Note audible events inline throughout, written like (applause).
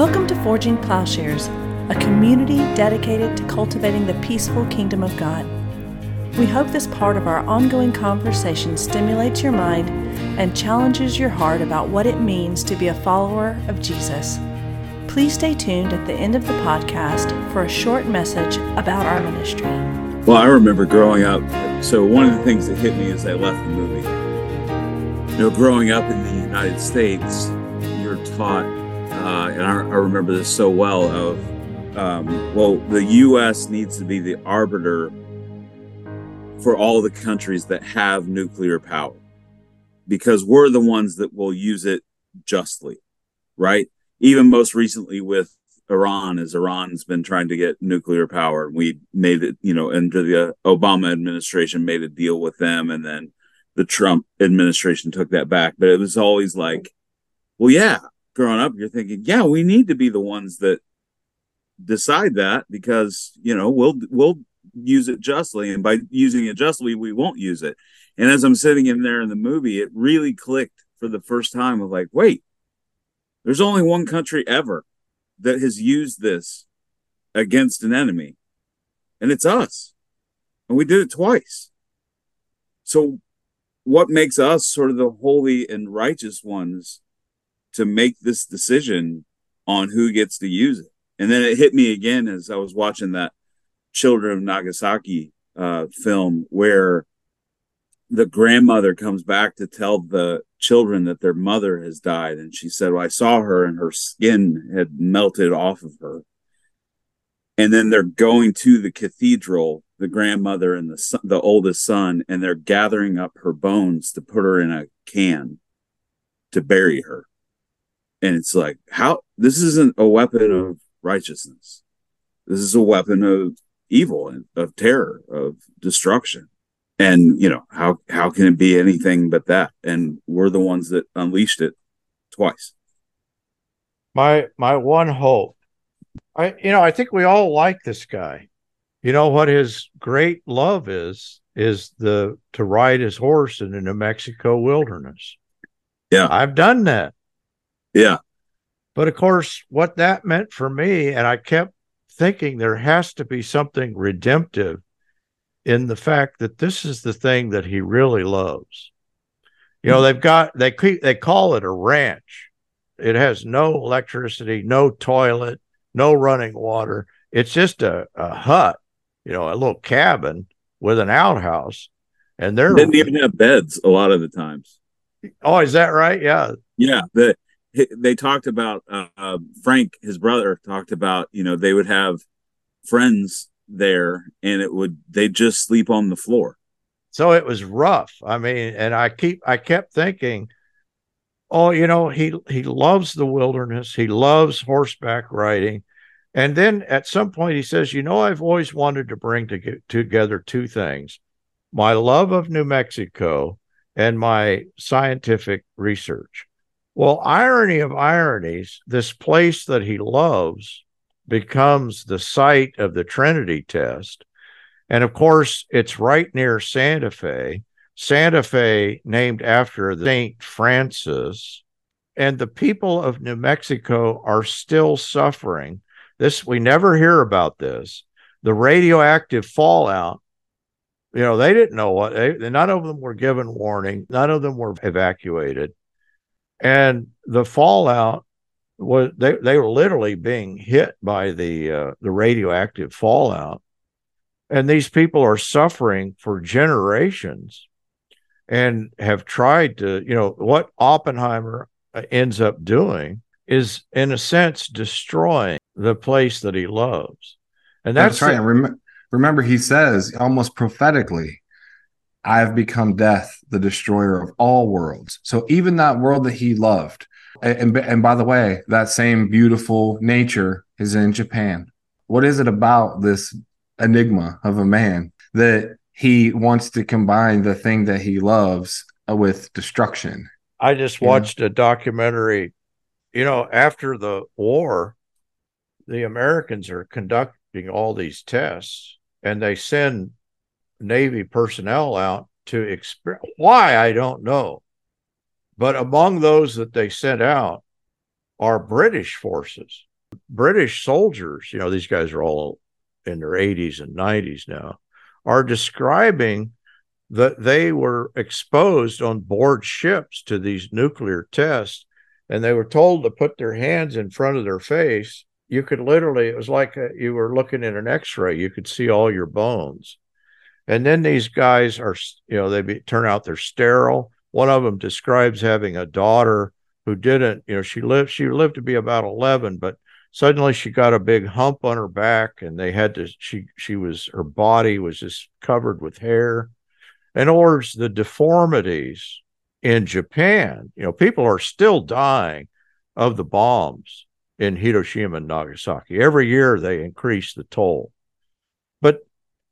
Welcome to Forging Plowshares, a community dedicated to cultivating the peaceful kingdom of God. We hope this part of our ongoing conversation stimulates your mind and challenges your heart about what it means to be a follower of Jesus. Please stay tuned at the end of the podcast for a short message about our ministry. Well, I remember growing up. So, one of the things that hit me as I left the movie, you know, growing up in the United States, you're taught, uh, and I, I, remember this so well, of, um, well, the U.S. needs to be the arbiter for all the countries that have nuclear power because we're the ones that will use it justly, right? Even most recently with Iran, as Iran's been trying to get nuclear power. We made it, you know, under the Obama administration made a deal with them, and then the Trump administration took that back. But it was always like, well, yeah, growing up, you're thinking, yeah, we need to be the ones that decide that because you know we'll we'll use it justly, and by using it justly, we won't use it. And as I'm sitting in there in the movie, it really clicked for the first time of like, wait, there's only one country ever that has used this against an enemy, and it's us. And we did it twice. So, what makes us sort of the holy and righteous ones to make this decision on who gets to use it? And then it hit me again as I was watching that Children of Nagasaki uh, film where the grandmother comes back to tell the children that their mother has died. And she said well i saw her and her skin had melted off of her. And then they're going to the cathedral the grandmother and the son, the oldest son and they're gathering up her bones to put her in a can to bury her and it's like how this isn't a weapon of righteousness. This is a weapon of evil and of terror of destruction. And you know how how can it be anything but that? And we're the ones that unleashed it twice. My my one hope i you know i think we all like this guy. You know what his great love is is the to ride his horse in the new mexico wilderness. Yeah. I've done that yeah but of course what that meant for me and i kept thinking there has to be something redemptive in the fact that this is the thing that he really loves. You know, they've got they keep they call it a ranch. It has no electricity, no toilet, no running water. It's just a, a hut, you know, a little cabin with an outhouse. And they're they didn't even have beds a lot of the times. Oh, is that right? Yeah. Yeah. The they talked about uh, uh, Frank, his brother, talked about you know they would have friends there and it would they just sleep on the floor. So it was rough. I mean and i keep i kept thinking oh you know he he loves the wilderness. He loves horseback riding. And then at some point he says you know i've always wanted to bring to, together two things my love of new mexico and my scientific research well irony of ironies this place that he loves becomes the site of the Trinity test. And of course, it's right near Santa Fe. Santa Fe, named after St. Francis. And the people of New Mexico are still suffering. This, we never hear about this. The radioactive fallout, you know, they didn't know what, they, none of them were given warning, none of them were evacuated. And the fallout was they, they were literally being hit by the uh, the radioactive fallout. And these people are suffering for generations and have tried to you know what oppenheimer uh, ends up doing is in a sense destroying the place that he loves. And that's, that's right. The, remember he says almost prophetically i have become death the destroyer of all worlds so even that world that he loved and, and by the way, that same beautiful nature is in Japan. What is it about this enigma of a man that he wants to combine the thing that he loves with destruction? I just watched a documentary. You know, after the war, the Americans are conducting all these tests and they send Navy personnel out to experience why I don't know. But among those that they sent out are British forces. British soldiers, you know, these guys are all in their 80s and 90s now, are describing that they were exposed on board ships to these nuclear tests and they were told to put their hands in front of their face. You could literally, it was like a, you were looking at an x ray, you could see all your bones. And then these guys are, you know, they be, turn out they're sterile. One of them describes having a daughter who didn't, you know, she lived, she lived to be about 11, but suddenly she got a big hump on her back and they had to, she, she was, her body was just covered with hair. In other words, the deformities in Japan, you know, people are still dying of the bombs in Hiroshima and Nagasaki. Every year they increase the toll.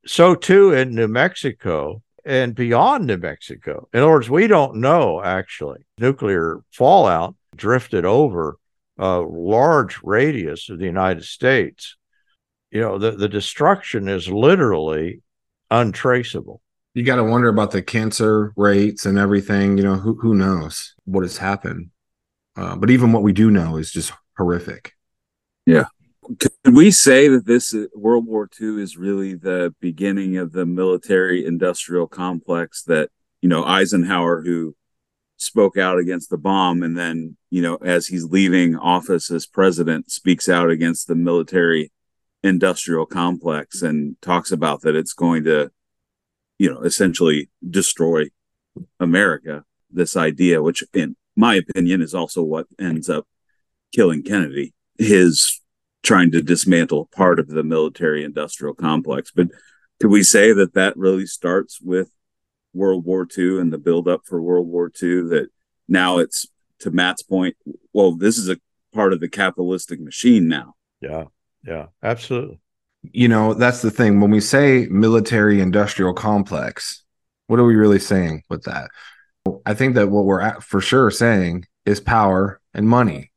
But so too in New Mexico and beyond New Mexico. In other words, we don't know actually. Nuclear fallout drifted over a large radius of the United States. You know, the, the destruction is literally untraceable you got to wonder about the cancer rates and everything. You know, who who knows what has happened? Uh, but even what we do know is just horrific. Yeah. Can we say that this uh, World War II is really the beginning of the military industrial complex that, you know, Eisenhower, who spoke out against the bomb, and then, you know, as he's leaving office as president, speaks out against the military industrial complex and talks about that it's going to you know, essentially destroy America. This idea, which in my opinion is also what ends up killing Kennedy, his trying to dismantle part of the military industrial complex. But could we say that that really starts with World War II and the buildup for World War II? That now it's to Matt's point, well, this is a part of the capitalistic machine now. Yeah, yeah, absolutely you know, that's the thing. When we say military industrial complex, what are we really saying with that? I think that what we're for sure saying is power and money,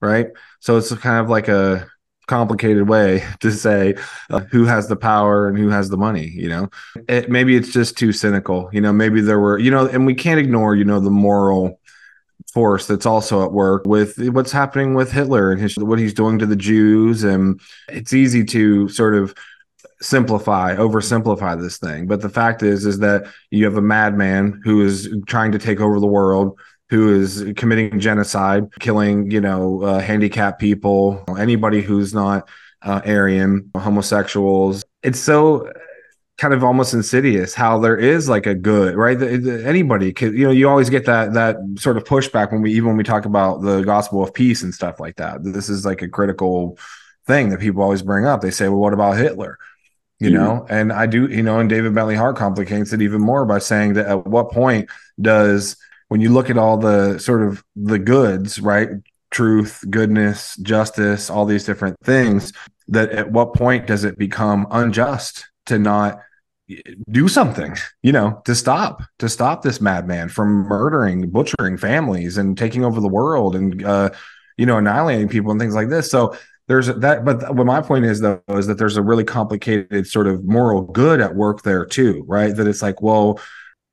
right? So it's kind of like a complicated way (laughs) to say uh, who has the power and who has the money you know it, maybe it's just too cynical you know maybe there were you know and we can't ignore you know the moral force that's also at work with what's happening with Hitler and his, what he's doing to the Jews. And it's easy to sort of simplify, oversimplify this thing. But the fact is, is that you have a madman who is trying to take over the world, who is committing genocide, killing, you know, uh, handicapped people, anybody who's not uh, Aryan, homosexuals. It's so kind of almost insidious how there is like a good right? Anybody could you know you always get that that sort of pushback when we even when we talk about the gospel of peace and stuff like that. This is like a critical thing that people always bring up. They say well what about hitler? You mm-hmm. know? And i do you know and david bentley hart complicates it even more by saying that at what point does when you look at all the sort of the goods right? Truth goodness justice all these different things that at what point does it become unjust to not do something you know to stop to stop this madman from murdering butchering families and taking over the world and uh you know annihilating people and things like this? So there's that but what my point is though is that there's a really complicated sort of moral good at work there too right? That it's like well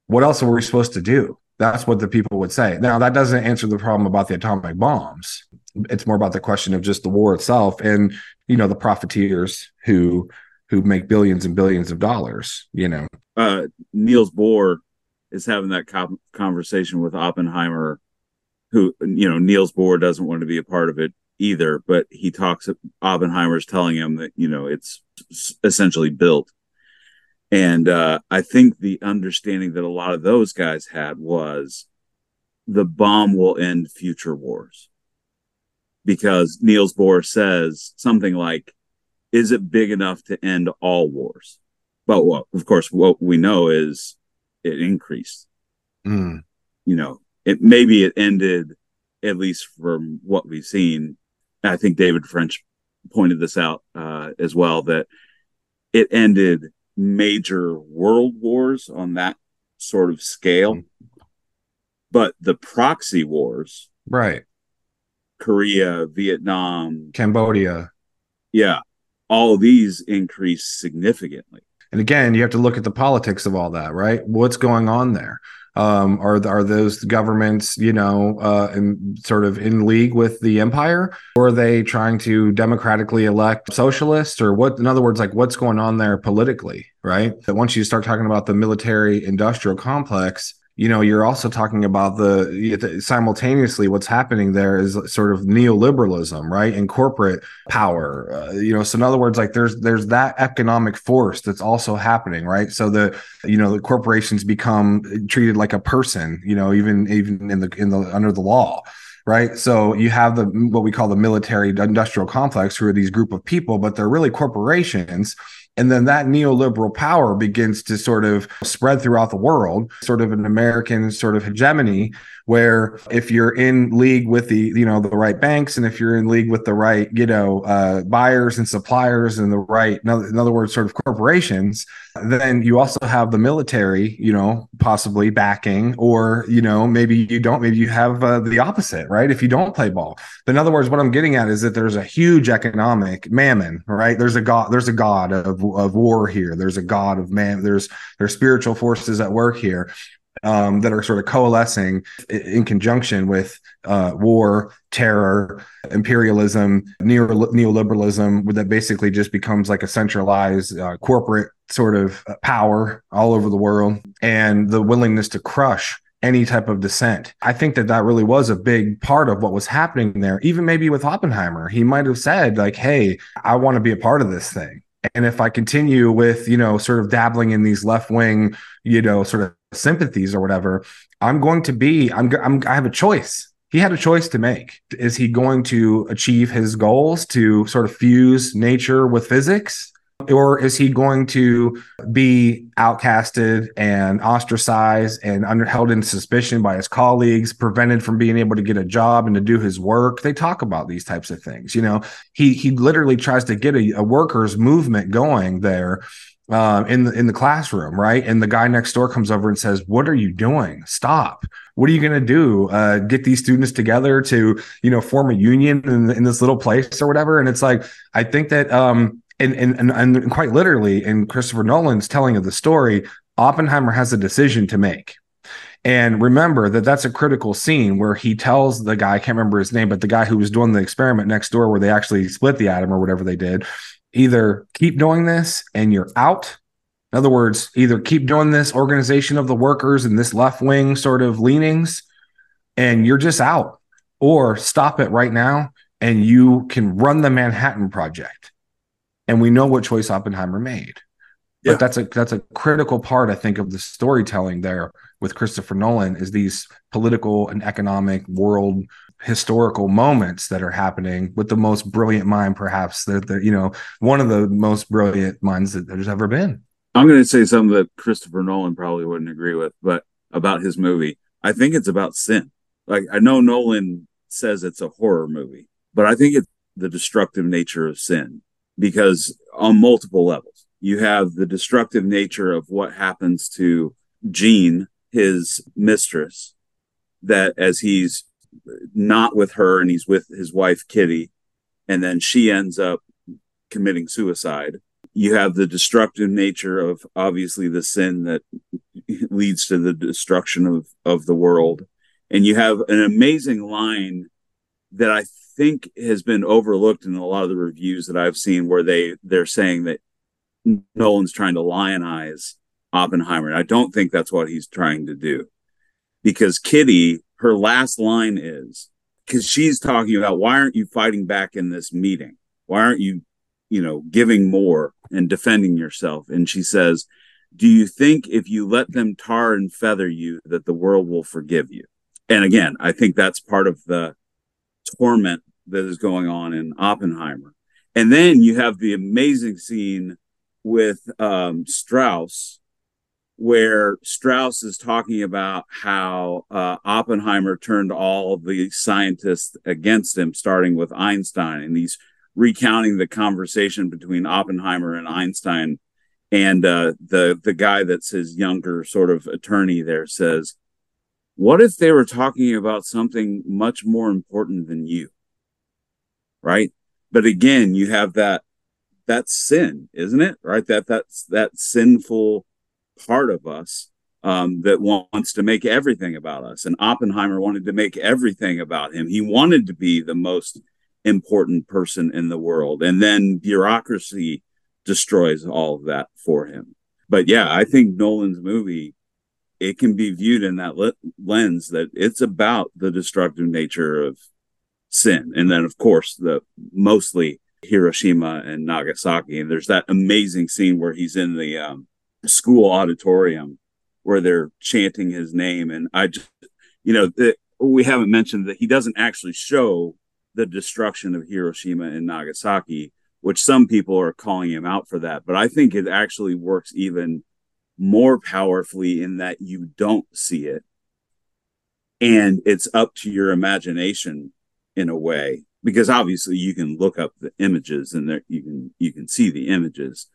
what else are we supposed to do that's what the people would say now that doesn't answer the problem about the atomic bombs it's more about the question of just the war itself and you know the profiteers who who make billions and billions of dollars, you know. Uh, Niels Bohr is having that co- conversation with Oppenheimer, who, you know, Niels Bohr doesn't want to be a part of it either, but he talks, Oppenheimer's telling him that, you know, it's essentially built. And uh, I think the understanding that a lot of those guys had was the bomb will end future wars. Because Niels Bohr says something like, is it big enough to end all wars? But well, of course, what we know is it increased. Mm. You know, it maybe it ended at least from what we've seen. I think David French pointed this out uh, as well that it ended major world wars on that sort of scale. Mm. But the proxy wars, right? Korea, Vietnam, Cambodia. Yeah all of these increase significantly. And again, you have to look at the politics of all that, right? What's going on there? Um, are are those governments, you know, uh, in, sort of in league with the empire, or are they trying to democratically elect socialists, or what? In other words, like what's going on there politically, right? That once you start talking about the military industrial complex, you know you're also talking about the simultaneously what's happening there is sort of neoliberalism right? And corporate power uh, you know so in other words like there's there's that economic force that's also happening right? So the you know the corporations become treated like a person you know even even in the in the under the law right? So you have the what we call the military industrial complex who are these group of people but they're really corporations and then that neoliberal power begins to sort of spread throughout the world, sort of an American sort of hegemony where if you're in league with the you know the right banks and if you're in league with the right you know uh, buyers and suppliers and the right in other, words sort of corporations then you also have the military you know possibly backing or you know maybe you don't maybe you have uh, the opposite right? If you don't play ball. But in other words what i'm getting at is that there's a huge economic mammon right? There's a god there's a god of, of war here. There's a god of man there's there's spiritual forces at work here um, that are sort of coalescing in conjunction with uh, war, terror, imperialism, neoliberalism, that basically just becomes like a centralized uh, corporate sort of power all over the world, and the willingness to crush any type of dissent. I think that that really was a big part of what was happening there. Even maybe with Oppenheimer, he might have said like, "Hey, I want to be a part of this thing." And if I continue with, you know, sort of dabbling in these left wing, you know, sort of sympathies or whatever, I'm going to be, I'm, I'm, I have a choice. He had a choice to make. Is he going to achieve his goals to sort of fuse nature with physics? Or is he going to be outcasted and ostracized and under, held in suspicion by his colleagues, prevented from being able to get a job and to do his work? They talk about these types of things. You know, he he literally tries to get a, a workers' movement going there uh, in the in the classroom, right? And the guy next door comes over and says, "What are you doing? Stop! What are you going to do? Uh, get these students together to you know form a union in, in this little place or whatever?" And it's like I think that um, and and and, and quite literally in Christopher Nolan's telling of the story, Oppenheimer has a decision to make. And remember that that's a critical scene where he tells the guy, I can't remember his name, but the guy who was doing the experiment next door where they actually split the atom or whatever they did, either keep doing this and you're out. In other words, either keep doing this organization of the workers and this left wing sort of leanings and you're just out, or stop it right now and you can run the Manhattan Project. And we know what choice Oppenheimer made. Yeah. But that's a that's a critical part, I think, of the storytelling there with Christopher Nolan is these political and economic world historical moments that are happening with the most brilliant mind, perhaps that the, you know one of the most brilliant minds that there's ever been. I'm going to say something that Christopher Nolan probably wouldn't agree with, but about his movie, I think it's about sin. Like I know Nolan says it's a horror movie, but I think it's the destructive nature of sin because on multiple levels. You have the destructive nature of what happens to Jean, his mistress, that as he's not with her and he's with his wife Kitty, and then she ends up committing suicide. You have the destructive nature of obviously the sin that (laughs) leads to the destruction of, of the world. And you have an amazing line that I think has been overlooked in a lot of the reviews that I've seen where they they're saying that Nolan's trying to lionize Oppenheimer. And I don't think that's what he's trying to do. Because Kitty her last line is because she's talking about why aren't you fighting back in this meeting? Why aren't you, you know, giving more and defending yourself? And she says, Do you think if you let them tar and feather you, that the world will forgive you? And again, I think that's part of the torment that is going on in Oppenheimer. And then you have the amazing scene with um, Strauss where Strauss is talking about how uh, Oppenheimer turned all the scientists against him, starting with Einstein, and he's recounting the conversation between Oppenheimer and Einstein. And uh, the the guy that's his younger sort of attorney there says, "What if they were talking about something much more important than you?" Right? But again, you have that, that sin, isn't it? Right? That that's that sinful part of us um, that wants to make everything about us. And Oppenheimer wanted to make everything about him. He wanted to be the most important person in the world. And then bureaucracy destroys all of that for him. But yeah, I think Nolan's movie it can be viewed in that lens that it's about the destructive nature of sin. And then of course the mostly hiroshima and nagasaki. And there's that amazing scene where he's in the um, school auditorium where they're chanting his name. And i just you know the, we haven't mentioned that he doesn't actually show the destruction of hiroshima and nagasaki which some people are calling him out for that. But i think it actually works even more powerfully in that you don't see it. And it's up to your imagination in a way because obviously you can look up the images and there you can you can see the images.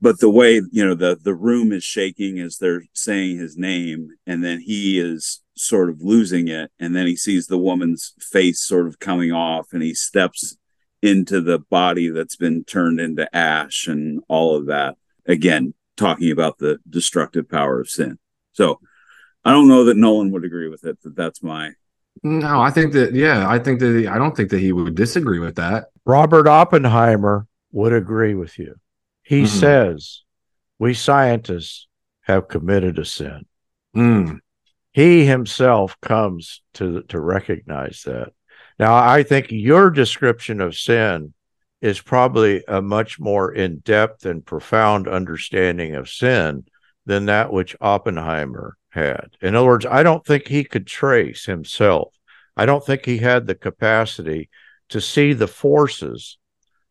But the way you know the the room is shaking as they're saying his name and then he is sort of losing it and then he sees the woman's face sort of coming off and he steps into the body that's been turned into ash and all of that. Again talking about the destructive power of sin. So I don't know that Nolan would agree with it, but that's my. No, I think that, yeah, I think that, I don't think that he would disagree with that. Robert Oppenheimer would agree with you. He mm-hmm. says, we scientists have committed a sin. Mm. He himself comes to, to recognize that. Now, I think your description of sin is probably a much more in depth and profound understanding of sin than that which Oppenheimer had. In other words, I don't think he could trace himself. I don't think he had the capacity to see the forces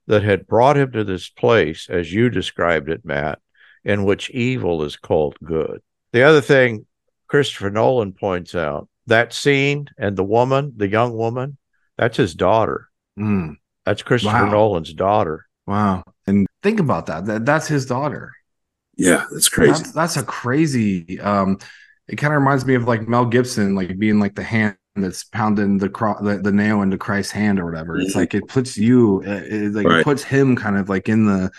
that had brought him to this place, as you described it, Matt, in which evil is called good. The other thing Christopher Nolan points out that scene and the woman, the young woman, that's his daughter. Mm. That's Christopher wow. Nolan's daughter. Wow. And think about that. that that's his daughter. Yeah, that's crazy. That's, that's a crazy um it kind of reminds me of like Mel Gibson like being like the hand that's pounding the cro- the, the nail into Christ's hand or whatever. It's mm-hmm. like it puts you it, it like right. it puts him kind of like in the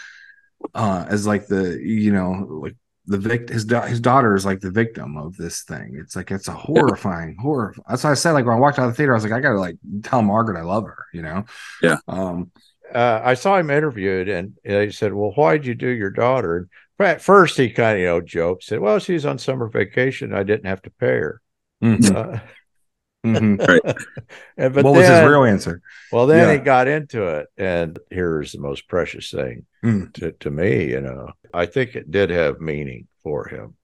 uh as like the you know like the victim his da- his daughter is like the victim of this thing. It's like it's a horrifying yeah. horror. That's why I said like when I walked out of the theater, I was like, I gotta like tell Margaret I love her, you know? Yeah. Um uh, I saw him interviewed and he said, Well, why'd you do your daughter? And at first he kind of you know joked, said, Well, she's on summer vacation, I didn't have to pay her. Mm-hmm. Uh, Mm-hmm. Right. (laughs) and, but what then, was his real answer? Well, then yeah. he got into it, and here's the most precious thing mm. to, to me. You know, I think it did have meaning for him.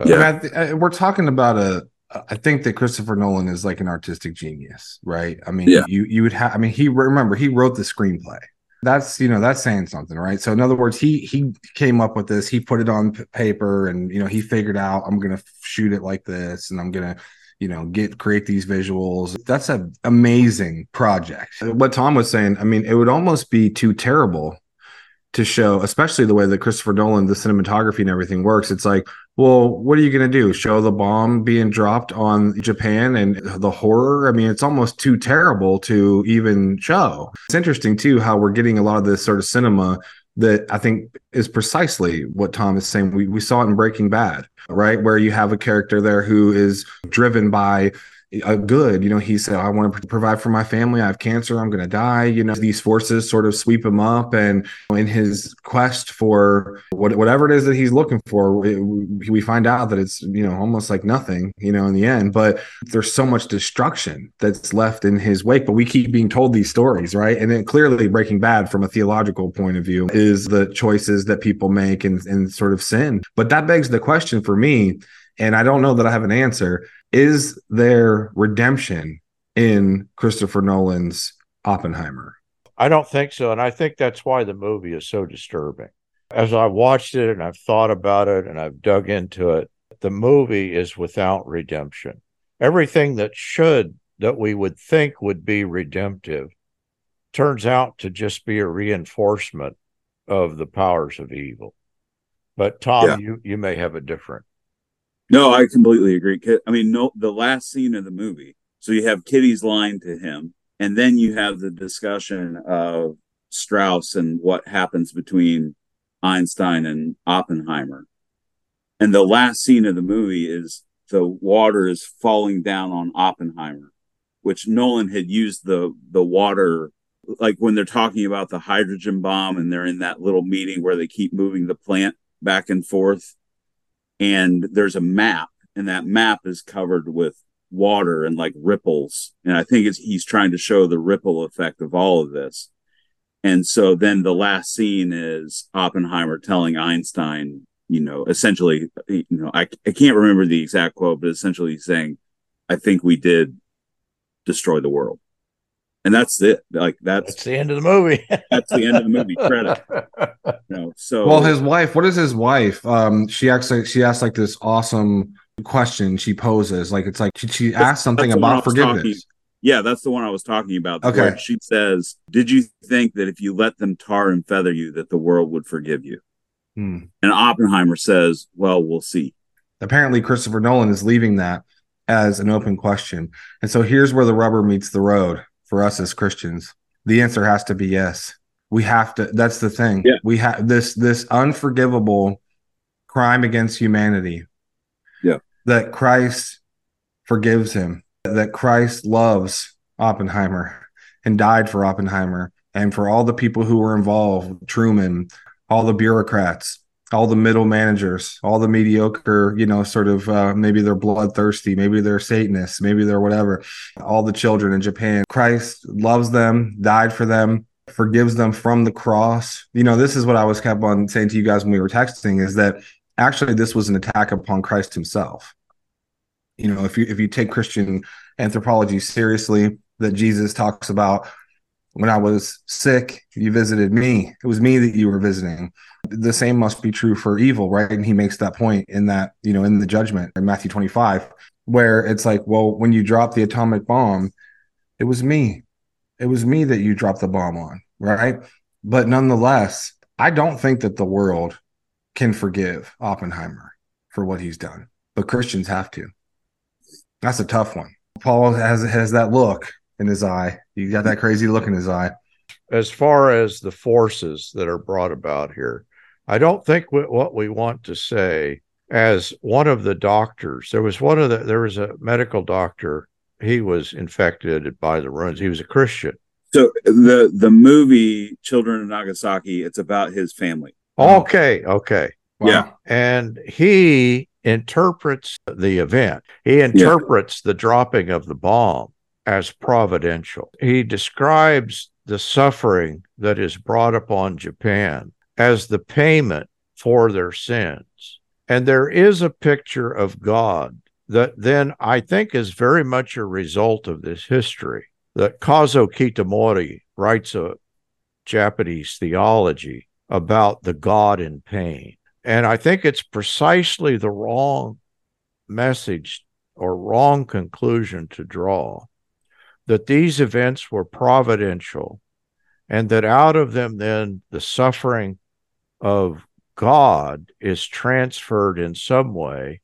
Uh, yeah, I I, we're talking about a. I think that Christopher Nolan is like an artistic genius, right? I mean, yeah. you you would have. I mean, he remember he wrote the screenplay. That's you know that's saying something, right? So in other words, he he came up with this. He put it on p- paper, and you know he figured out I'm gonna shoot it like this, and I'm gonna you know get create these visuals. That's an amazing project. What tom was saying i mean it would almost be too terrible to show especially the way that christopher nolan the cinematography and everything works. It's like well what are you going to do? Show the bomb being dropped on japan and the horror? I mean it's almost too terrible to even show. It's interesting too how we're getting a lot of this sort of cinema that I think is precisely what Tom is saying. We, we saw it in Breaking Bad, right? Where you have a character there who is driven by a good. You know, he said, I want to provide for my family. I have cancer. I'm going to die. You know, these forces sort of sweep him up. And in his quest for what, whatever it is that he's looking for, it, we find out that it's, you know, almost like nothing, you know, in the end. But there's so much destruction that's left in his wake. But we keep being told these stories, right? And then clearly Breaking Bad, from a theological point of view, is the choices that people make and, and sort of sin. But that begs the question for me. And I don't know that I have an answer is there redemption in Christopher Nolan's Oppenheimer? I don't think so. And I think that's why the movie is so disturbing. As I've watched it and I've thought about it and I've dug into it, the movie is without redemption. Everything that should, that we would think would be redemptive, turns out to just be a reinforcement of the powers of evil. But Tom, yeah. you, you may have a different no, I completely agree. I mean, no, the last scene of the movie. So you have Kitty's line to him, and then you have the discussion of Strauss and what happens between Einstein and Oppenheimer. And the last scene of the movie is the water is falling down on Oppenheimer, which Nolan had used the the water like when they're talking about the hydrogen bomb and they're in that little meeting where they keep moving the plant back and forth and there's a map and that map is covered with water and like ripples. And i think it's he's trying to show the ripple effect of all of this. And so then the last scene is oppenheimer telling einstein you know essentially you know i, I can't remember the exact quote but essentially he's saying i think we did destroy the world. And that's it. Like that's, that's the end of the movie. That's the end of the movie credit (laughs) know, so well his wife what is his wife um she acts like she asks like this awesome question she poses. Like it's like she, she asked something about forgiveness. Talking, yeah, that's the one I was talking about. Okay. She says, Did you think that if you let them tar and feather you, that the world would forgive you? Hmm. And Oppenheimer says, Well, we'll see. Apparently, Christopher Nolan is leaving that as an open question. And so here's where the rubber meets the road for us as Christians. The answer has to be yes. We have to, that's the thing. Yeah. We have this this unforgivable crime against humanity yeah that Christ forgives him, that Christ loves Oppenheimer and died for Oppenheimer and for all the people who were involved Truman, all the bureaucrats, all the middle managers, all the mediocre, you know, sort of uh, maybe they're bloodthirsty, maybe they're Satanists, maybe they're whatever, all the children in Japan. Christ loves them, died for them, forgives them from the cross. You know, this is what I was kept on saying to you guys when we were texting is that actually this was an attack upon Christ himself. You know, if you if you take Christian anthropology seriously, that Jesus talks about when I was sick, you visited me. It was me that you were visiting. The same must be true for evil, right? And he makes that point in that, you know, in the judgment in Matthew 25, where it's like, well, when you drop the atomic bomb, it was me. It was me that you dropped the bomb on, right? But nonetheless, I don't think that the world can forgive Oppenheimer for what he's done, but Christians have to. That's a tough one. Paul has has that look in his eye. You got that crazy look in his eye. As far as the forces that are brought about here, I don't think what we want to say as one of the doctors. There was one of the there was a medical doctor. He was infected by the ruins. He was a Christian. So the the movie Children of Nagasaki, it's about his family. Okay, okay. Wow. Yeah. And he interprets the event. He interprets yeah. the dropping of the bomb as providential. He describes the suffering that is brought upon Japan as the payment for their sins. And there is a picture of God that then I think is very much a result of this history. That Kazuo Kitamori writes a Japanese theology about the God in pain. And I think it's precisely the wrong message or wrong conclusion to draw that these events were providential and that out of them, then the suffering of God is transferred in some way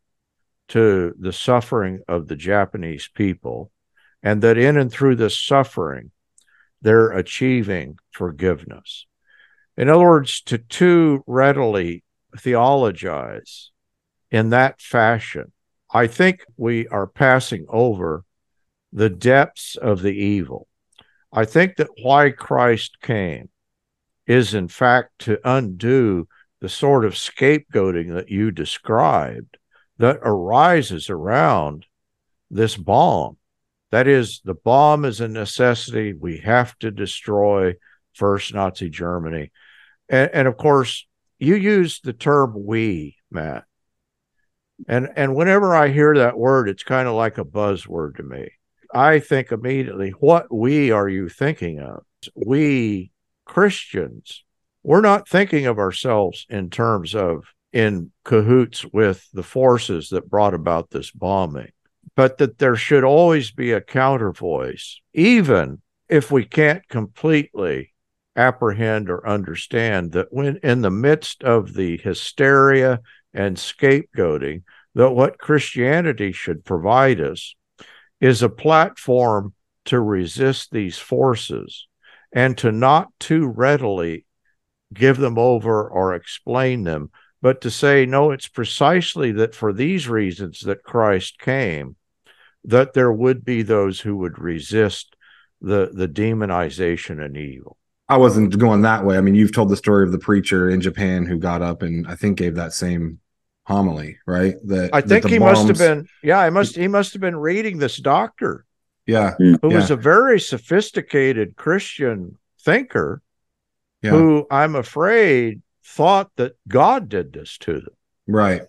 to the suffering of the Japanese people, and that in and through this suffering, they're achieving forgiveness. In other words, to too readily theologize in that fashion, I think we are passing over the depths of the evil. I think that why Christ came is, in fact, to undo the sort of scapegoating that you described that arises around this bomb. That is, the bomb is a necessity. We have to destroy first Nazi Germany. And, and of course, you use the term we, Matt. And and whenever I hear that word, it's kind of like a buzzword to me. I think immediately, what we are you thinking of? We Christians, we're not thinking of ourselves in terms of in cahoots with the forces that brought about this bombing, but that there should always be a counter voice, even if we can't completely apprehend or understand that when in the midst of the hysteria and scapegoating, that what Christianity should provide us is a platform to resist these forces and to not too readily give them over or explain them but to say, no, it's precisely that for these reasons that Christ came, that there would be those who would resist the, the demonization and evil. I wasn't going that way. I mean, you've told the story of the preacher in Japan who got up and I think gave that same homily, right? That I think that he must have been, yeah, I must, he must have been reading this doctor Yeah, who Yeah. was a very sophisticated Christian thinker yeah, who I'm afraid thought that God did this to them. right.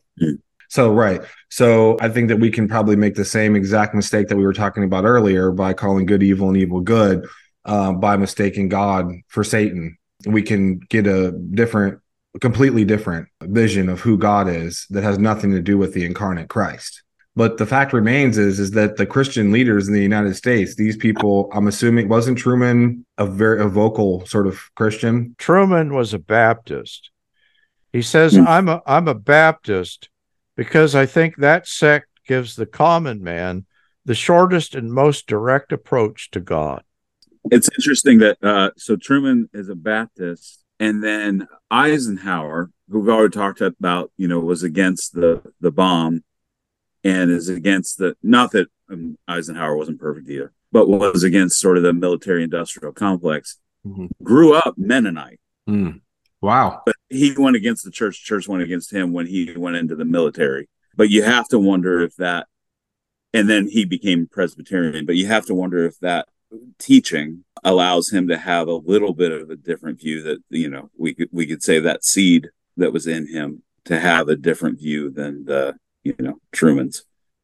So right. So I think that we can probably make the same exact mistake that we were talking about earlier by calling good evil and evil good, uh, by mistaking God for Satan. We can get a different, completely different vision of who God is that has nothing to do with the incarnate Christ. But the fact remains is is that the Christian leaders in the United States, these people, I'm assuming, wasn't Truman a very a vocal sort of Christian? Truman was a Baptist. He says, Hmm. I'm a I'm a Baptist because I think that sect gives the common man the shortest and most direct approach to God. It's interesting that uh, so Truman is a Baptist, and then Eisenhower, who we've already talked about, you know, was against the the bomb, and is against the not that um, Eisenhower wasn't perfect either, but was against sort of the military industrial complex. Mhm. Grew up Mennonite. Hmm. Wow. but he went against the church church went against him when he went into the military but you have to wonder if that and then he became presbyterian but you have to wonder if that teaching allows him to have a little bit of a different view that you know we could we could say that seed that was in him to have a different view than the you know truman's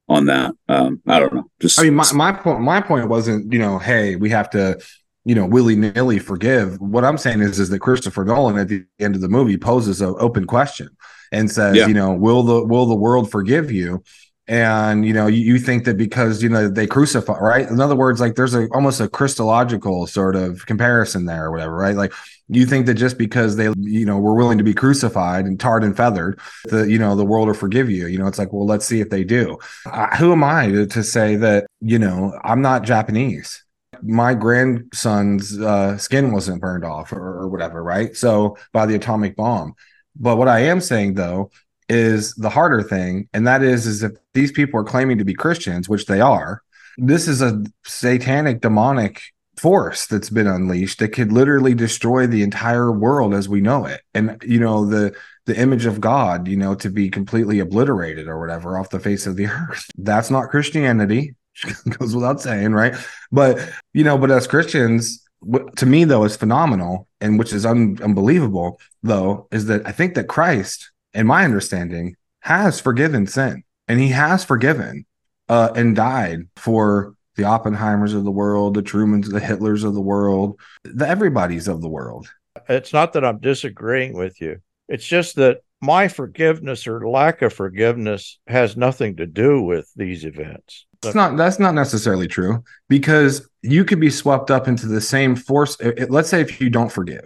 on that um i don't know just I mean, my, my point my point wasn't, you know, hey, we have to, you know, willy nilly forgive. What I'm saying is, is that Christopher Nolan at the end of the movie poses an open question and says, Yeah. you know, will the will the world forgive you? And you know, you, you think that because you know they crucify, right? In other words, like there's a almost a Christological sort of comparison there, or whatever, right? Like you think that just because they, you know, were willing to be crucified and tarred and feathered, the you know the world will forgive you. You know, it's like, well, let's see if they do. Uh, who am I to, to say that you know I'm not Japanese? My grandson's uh, skin wasn't burned off or, or whatever, right? So by the atomic bomb. But what I am saying though is the harder thing, and that is is if these people are claiming to be Christians, which they are, this is a satanic demonic force that's been unleashed that could literally destroy the entire world as we know it. And you know the the image of god you know to be completely obliterated or whatever off the face of the (laughs) earth that's not christianity (laughs) goes without saying right? But you know but as christians to me though is phenomenal and which is un- unbelievable though is that i think that christ in my understanding has forgiven sin and he has forgiven uh, and died for the Oppenheimers of the world, the Trumans, the Hitlers of the world, the everybody's of the world. It's not that I'm disagreeing with you. It's just that my forgiveness or lack of forgiveness has nothing to do with these events. That's not that's not necessarily true because you could be swept up into the same force. it- it- let's say if you don't forgive,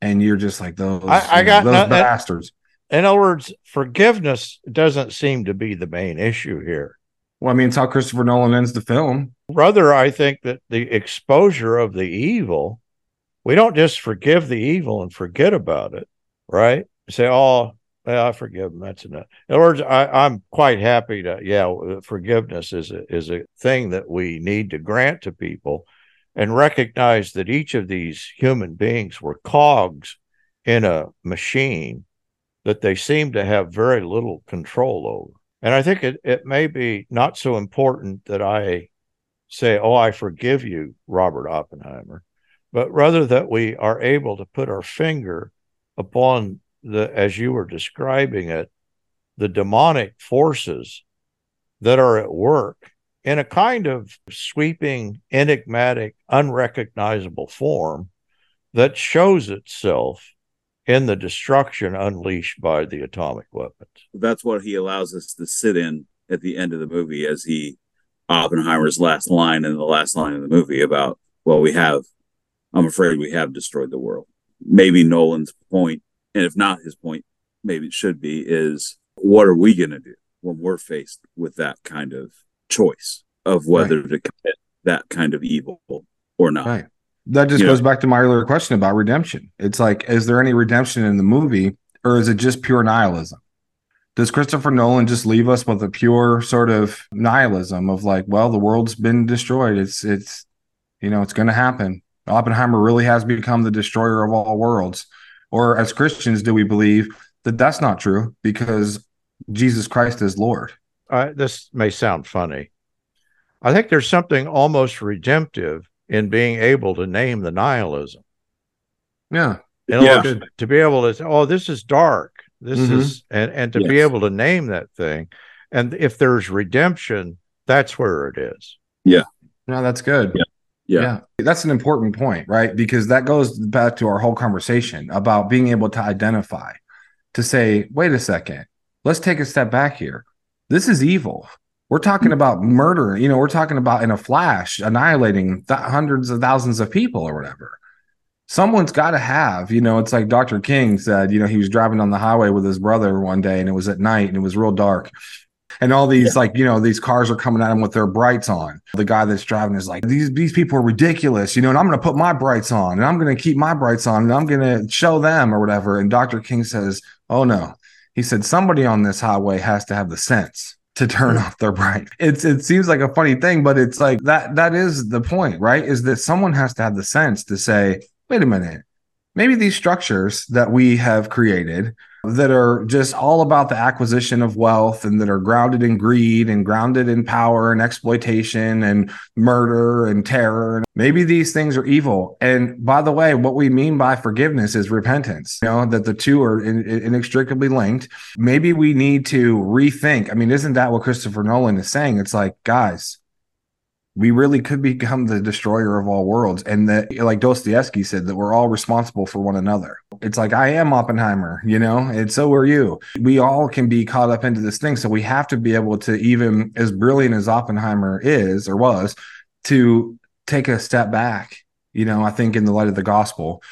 and you're just like those, I- I know, got those no- bastards. In other words, forgiveness doesn't seem to be the main issue here. Well, I mean, it's how Christopher Nolan ends the film. Rather, I think that the exposure of the evil, we don't just forgive the evil and forget about it, right? Say, oh, yeah, I forgive them. That's enough. In other words, I, I'm quite happy to, yeah, forgiveness is a, is a thing that we need to grant to people and recognize that each of these human beings were cogs in a machine that they seem to have very little control over. And I think it, it may be not so important that I say, Oh, I forgive you, Robert Oppenheimer, but rather that we are able to put our finger upon the, as you were describing it, the demonic forces that are at work in a kind of sweeping, enigmatic, unrecognizable form that shows itself in the destruction unleashed by the atomic weapons. that's what he allows us to sit in at the end of the movie as he Oppenheimer's last line and the last line of the movie about well we have I'm afraid we have destroyed the world. Maybe Nolan's point, and if not his point, maybe it should be is what are we going to do when we're faced with that kind of choice of whether to commit that kind of evil or not. Right. That just Yeah. goes back to my earlier question about redemption. It's like, is there any redemption in the movie or is it just pure nihilism? Does Christopher Nolan just leave us with a pure sort of nihilism of like, well, the world's been destroyed. It's it's you know, it's going to happen. Oppenheimer really has become the destroyer of all worlds. Or as Christians, do we believe that that's not true because Jesus Christ is Lord? Uh, this may sound funny. I think there's something almost redemptive in being able to name the nihilism. Yeah. yeah. Words, to be able to say, oh, this is dark. This mm-hmm. is, and, and to yes. be able to name that thing. And if there's redemption, that's where it is. Yeah. No, that's good. Yeah. Yeah. yeah. That's an important point, right? Because that goes back to our whole conversation about being able to identify, to say, wait a second, let's take a step back here. This is evil. We're talking mm-hmm. about murder. You know, we're talking about in a flash annihilating th- hundreds of thousands of people or whatever. Someone's got to have, you know, it's like Dr. King said, you know, he was driving on the highway with his brother one day and it was at night and it was real dark and all these yeah. like you know these cars are coming at him with their brights on the guy that's driving is like these these people are ridiculous you know and i'm going to put my brights on and i'm going to keep my brights on and i'm going to show them or whatever and dr king says oh no he said somebody on this highway has to have the sense to turn mm. off their bright it's it seems like a funny thing but it's like that that is the point right? Is that someone has to have the sense to say wait a minute. Maybe these structures that we have created that are just all about the acquisition of wealth and that are grounded in greed and grounded in power and exploitation and murder and terror. Maybe these things are evil. And by the way, what we mean by forgiveness is repentance, you know, that the two are in, in, inextricably linked. Maybe we need to rethink. I mean, isn't that what Christopher Nolan is saying? It's like, guys, we really could become the destroyer of all worlds. And that, like Dostoevsky said, that we're all responsible for one another. It's like, I am Oppenheimer, you know, and so are you. We all can be caught up into this thing. So we have to be able to, even as brilliant as Oppenheimer is or was, to take a step back, you know, I think in the light of the gospel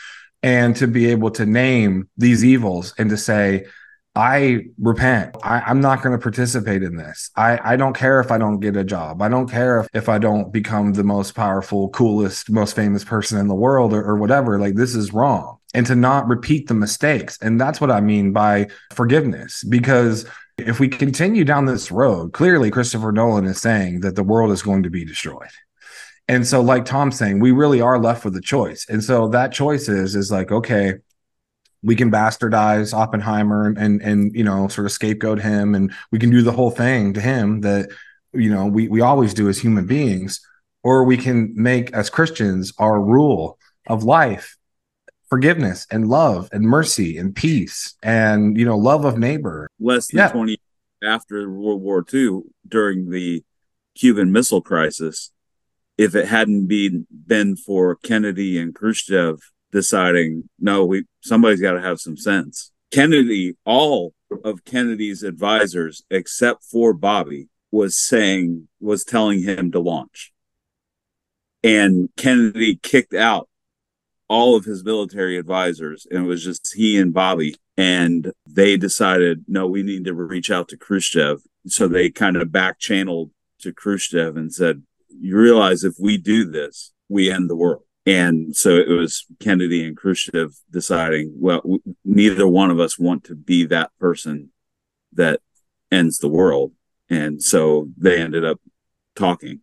and to be able to name these evils and to say, I repent. I, am not going to participate in this. I, I don't care if I don't get a job. I don't care if, if I don't become the most powerful, coolest, most famous person in the world or, or whatever. Like, this is wrong. And to not repeat the mistakes. And that's what I mean by forgiveness. Because if we continue down this road, clearly Christopher Nolan is saying that the world is going to be destroyed. And so, like Tom's saying, we really are left with a choice. And so that choice is, is like, okay, we can bastardize Oppenheimer and, and and you know sort of scapegoat him and we can do the whole thing to him that you know we we always do as human beings or we can make as Christians our rule of life forgiveness and love and mercy and peace and you know love of neighbor. Less than yeah. 20 after World War II during the Cuban Missile Crisis if it hadn't been been for Kennedy and Khrushchev deciding no we somebody's got to have some sense. Kennedy all of kennedy's advisors except for bobby was saying was telling him to launch. And kennedy kicked out all of his military advisors and it was just he and bobby and they decided no we need to reach out to khrushchev so they kind of back channeled to khrushchev and said you realize if we do this we end the world and so it was Kennedy and Khrushchev deciding, well, neither one of us want to be that person that ends the world. And so they ended up talking.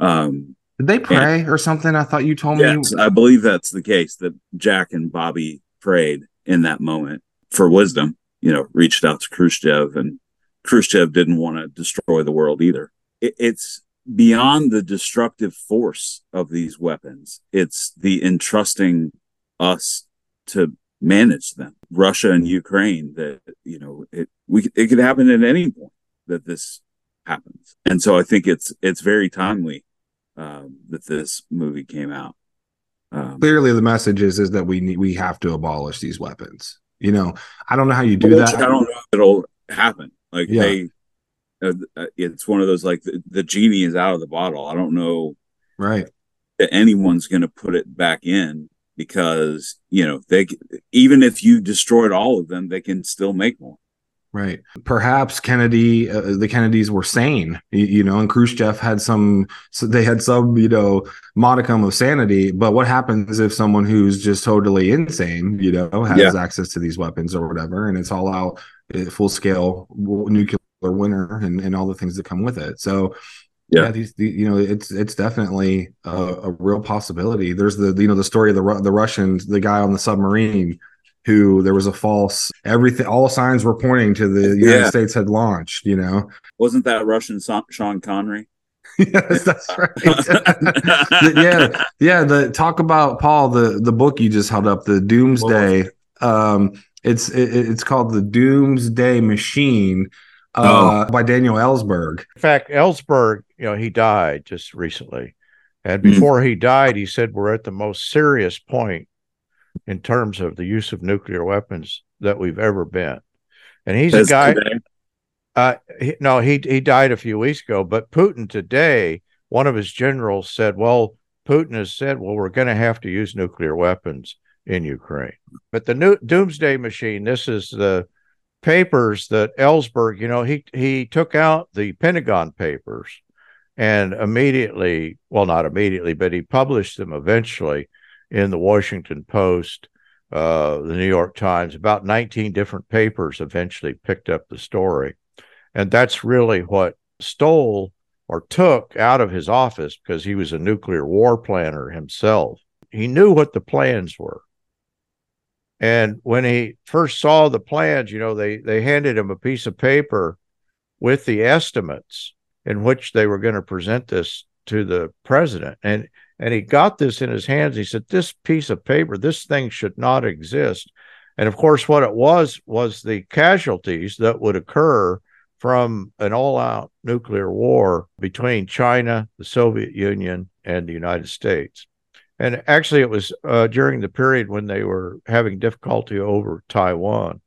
Um, Did they pray and, or something? I thought you told yes, me. I believe that's the case that Jack and Bobby prayed in that moment for wisdom, you know, reached out to Khrushchev and Khrushchev didn't want to destroy the world either. It, it's beyond the destructive force of these weapons. It's the entrusting us to manage them. Russia and Ukraine that, you know, it, we, it could happen at any point that this happens. And so I think it's, it's very timely, um, that this movie came out. Um, Clearly the message is, is that we need, we have to abolish these weapons. You know, I don't know how you do that. I don't know if it'll happen. Like yeah. they, uh, uh, it's one of those like the, the, genie is out of the bottle. I don't know, right? That anyone's going to put it back in because you know they even if you destroyed all of them, they can still make more. Right. Perhaps Kennedy, uh, the Kennedys were sane, you, know, and Khrushchev had some, so they had some, you know, modicum of sanity. But what happens if someone who's just totally insane, you know, has yeah. access to these weapons or whatever, and it's all out uh, full scale nuclear winter and, and all the things that come with it. So, yeah, yeah these, the, you know, it's it's definitely a, a, real possibility. There's the you know the story of the the Russians, the guy on the submarine who there was a false everything all signs were pointing to the united yeah. states had launched you know wasn't that russian sean connery (laughs) yes that's right (laughs) (laughs) yeah yeah the talk about paul the the book you just held up the doomsday um it's it, it's called the doomsday machine uh, oh. by daniel ellsberg in fact ellsberg you know he died just recently and hmm. before mm. he died he said we're at the most serious point in terms of the use of nuclear weapons that we've ever been. And he's That's a guy. Uh, he, no, he he died a few weeks ago. But Putin today, one of his generals said, "Well, Putin has said, well, we're going to have to use nuclear weapons in Ukraine." But the new doomsday machine. This is the papers that Ellsberg. You know, he he took out the Pentagon papers and immediately, well, not immediately, but he published them eventually in the Washington Post, uh, the New York Times. About 19 different papers eventually picked up the story. And that's really what stole or took out of his office because he was a nuclear war planner himself. He knew what the plans were. And when he first saw the plans, you know, they they handed him a piece of paper with the estimates in which they were going to present this to the president. And and he got this in his hands. He said, This piece of paper, this thing should not exist. And of course, what it was was the casualties that would occur from an all out nuclear war between China, the Soviet Union, and the United States. And actually, it was uh, during the period when they were having difficulty over Taiwan.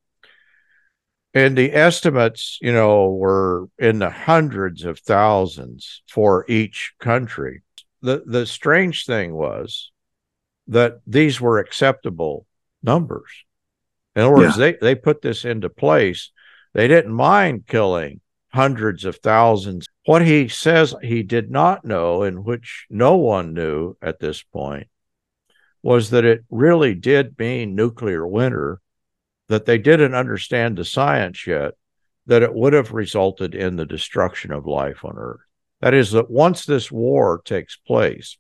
And the estimates, you know, were in the hundreds of thousands for each country the the strange thing was that these were acceptable numbers. In other words, yeah. they, they put this into place. They didn't mind killing hundreds of thousands. What he says he did not know, and which no one knew at this point, was that it really did mean nuclear winter, that they didn't understand the science yet, that it would have resulted in the destruction of life on Earth. That is, that once this war takes place,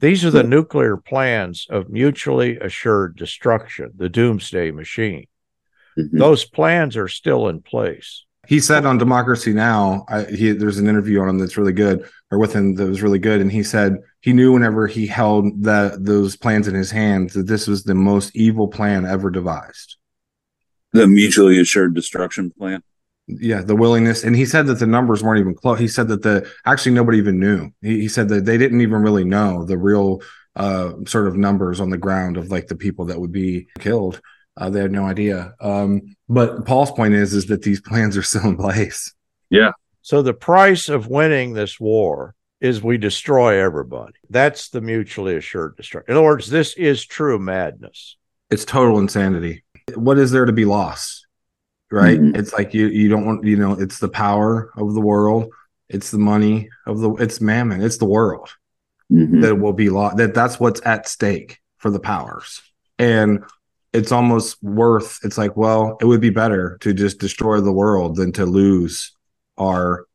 these are the nuclear plans of mutually assured destruction, the doomsday machine. Mm-hmm. Those plans are still in place. He said on Democracy Now, I, he, there's an interview on him that's really good, or with him that was really good, and he said he knew whenever he held that those plans in his hands that this was the most evil plan ever devised. The mutually assured destruction plan yeah the willingness. And he said that the numbers weren't even close he said that the actually nobody even knew. He, he said that they didn't even really know the real uh sort of numbers on the ground of like the people that would be killed. Uh, they had no idea. Um but paul's point is is that these (laughs) plans are still in place. Yeah. So the price of winning this war is we destroy everybody. That's the mutually assured destruction in other words this is true madness. It's total insanity. What is there to be lost right? Mm-hmm. It's like you you don't want you know it's the power of the world, it's the money of the it's mammon, it's the world mm-hmm. that will be lost. That that's what's at stake for the powers, and it's almost worth. It's like well, it would be better to just destroy the world than to lose our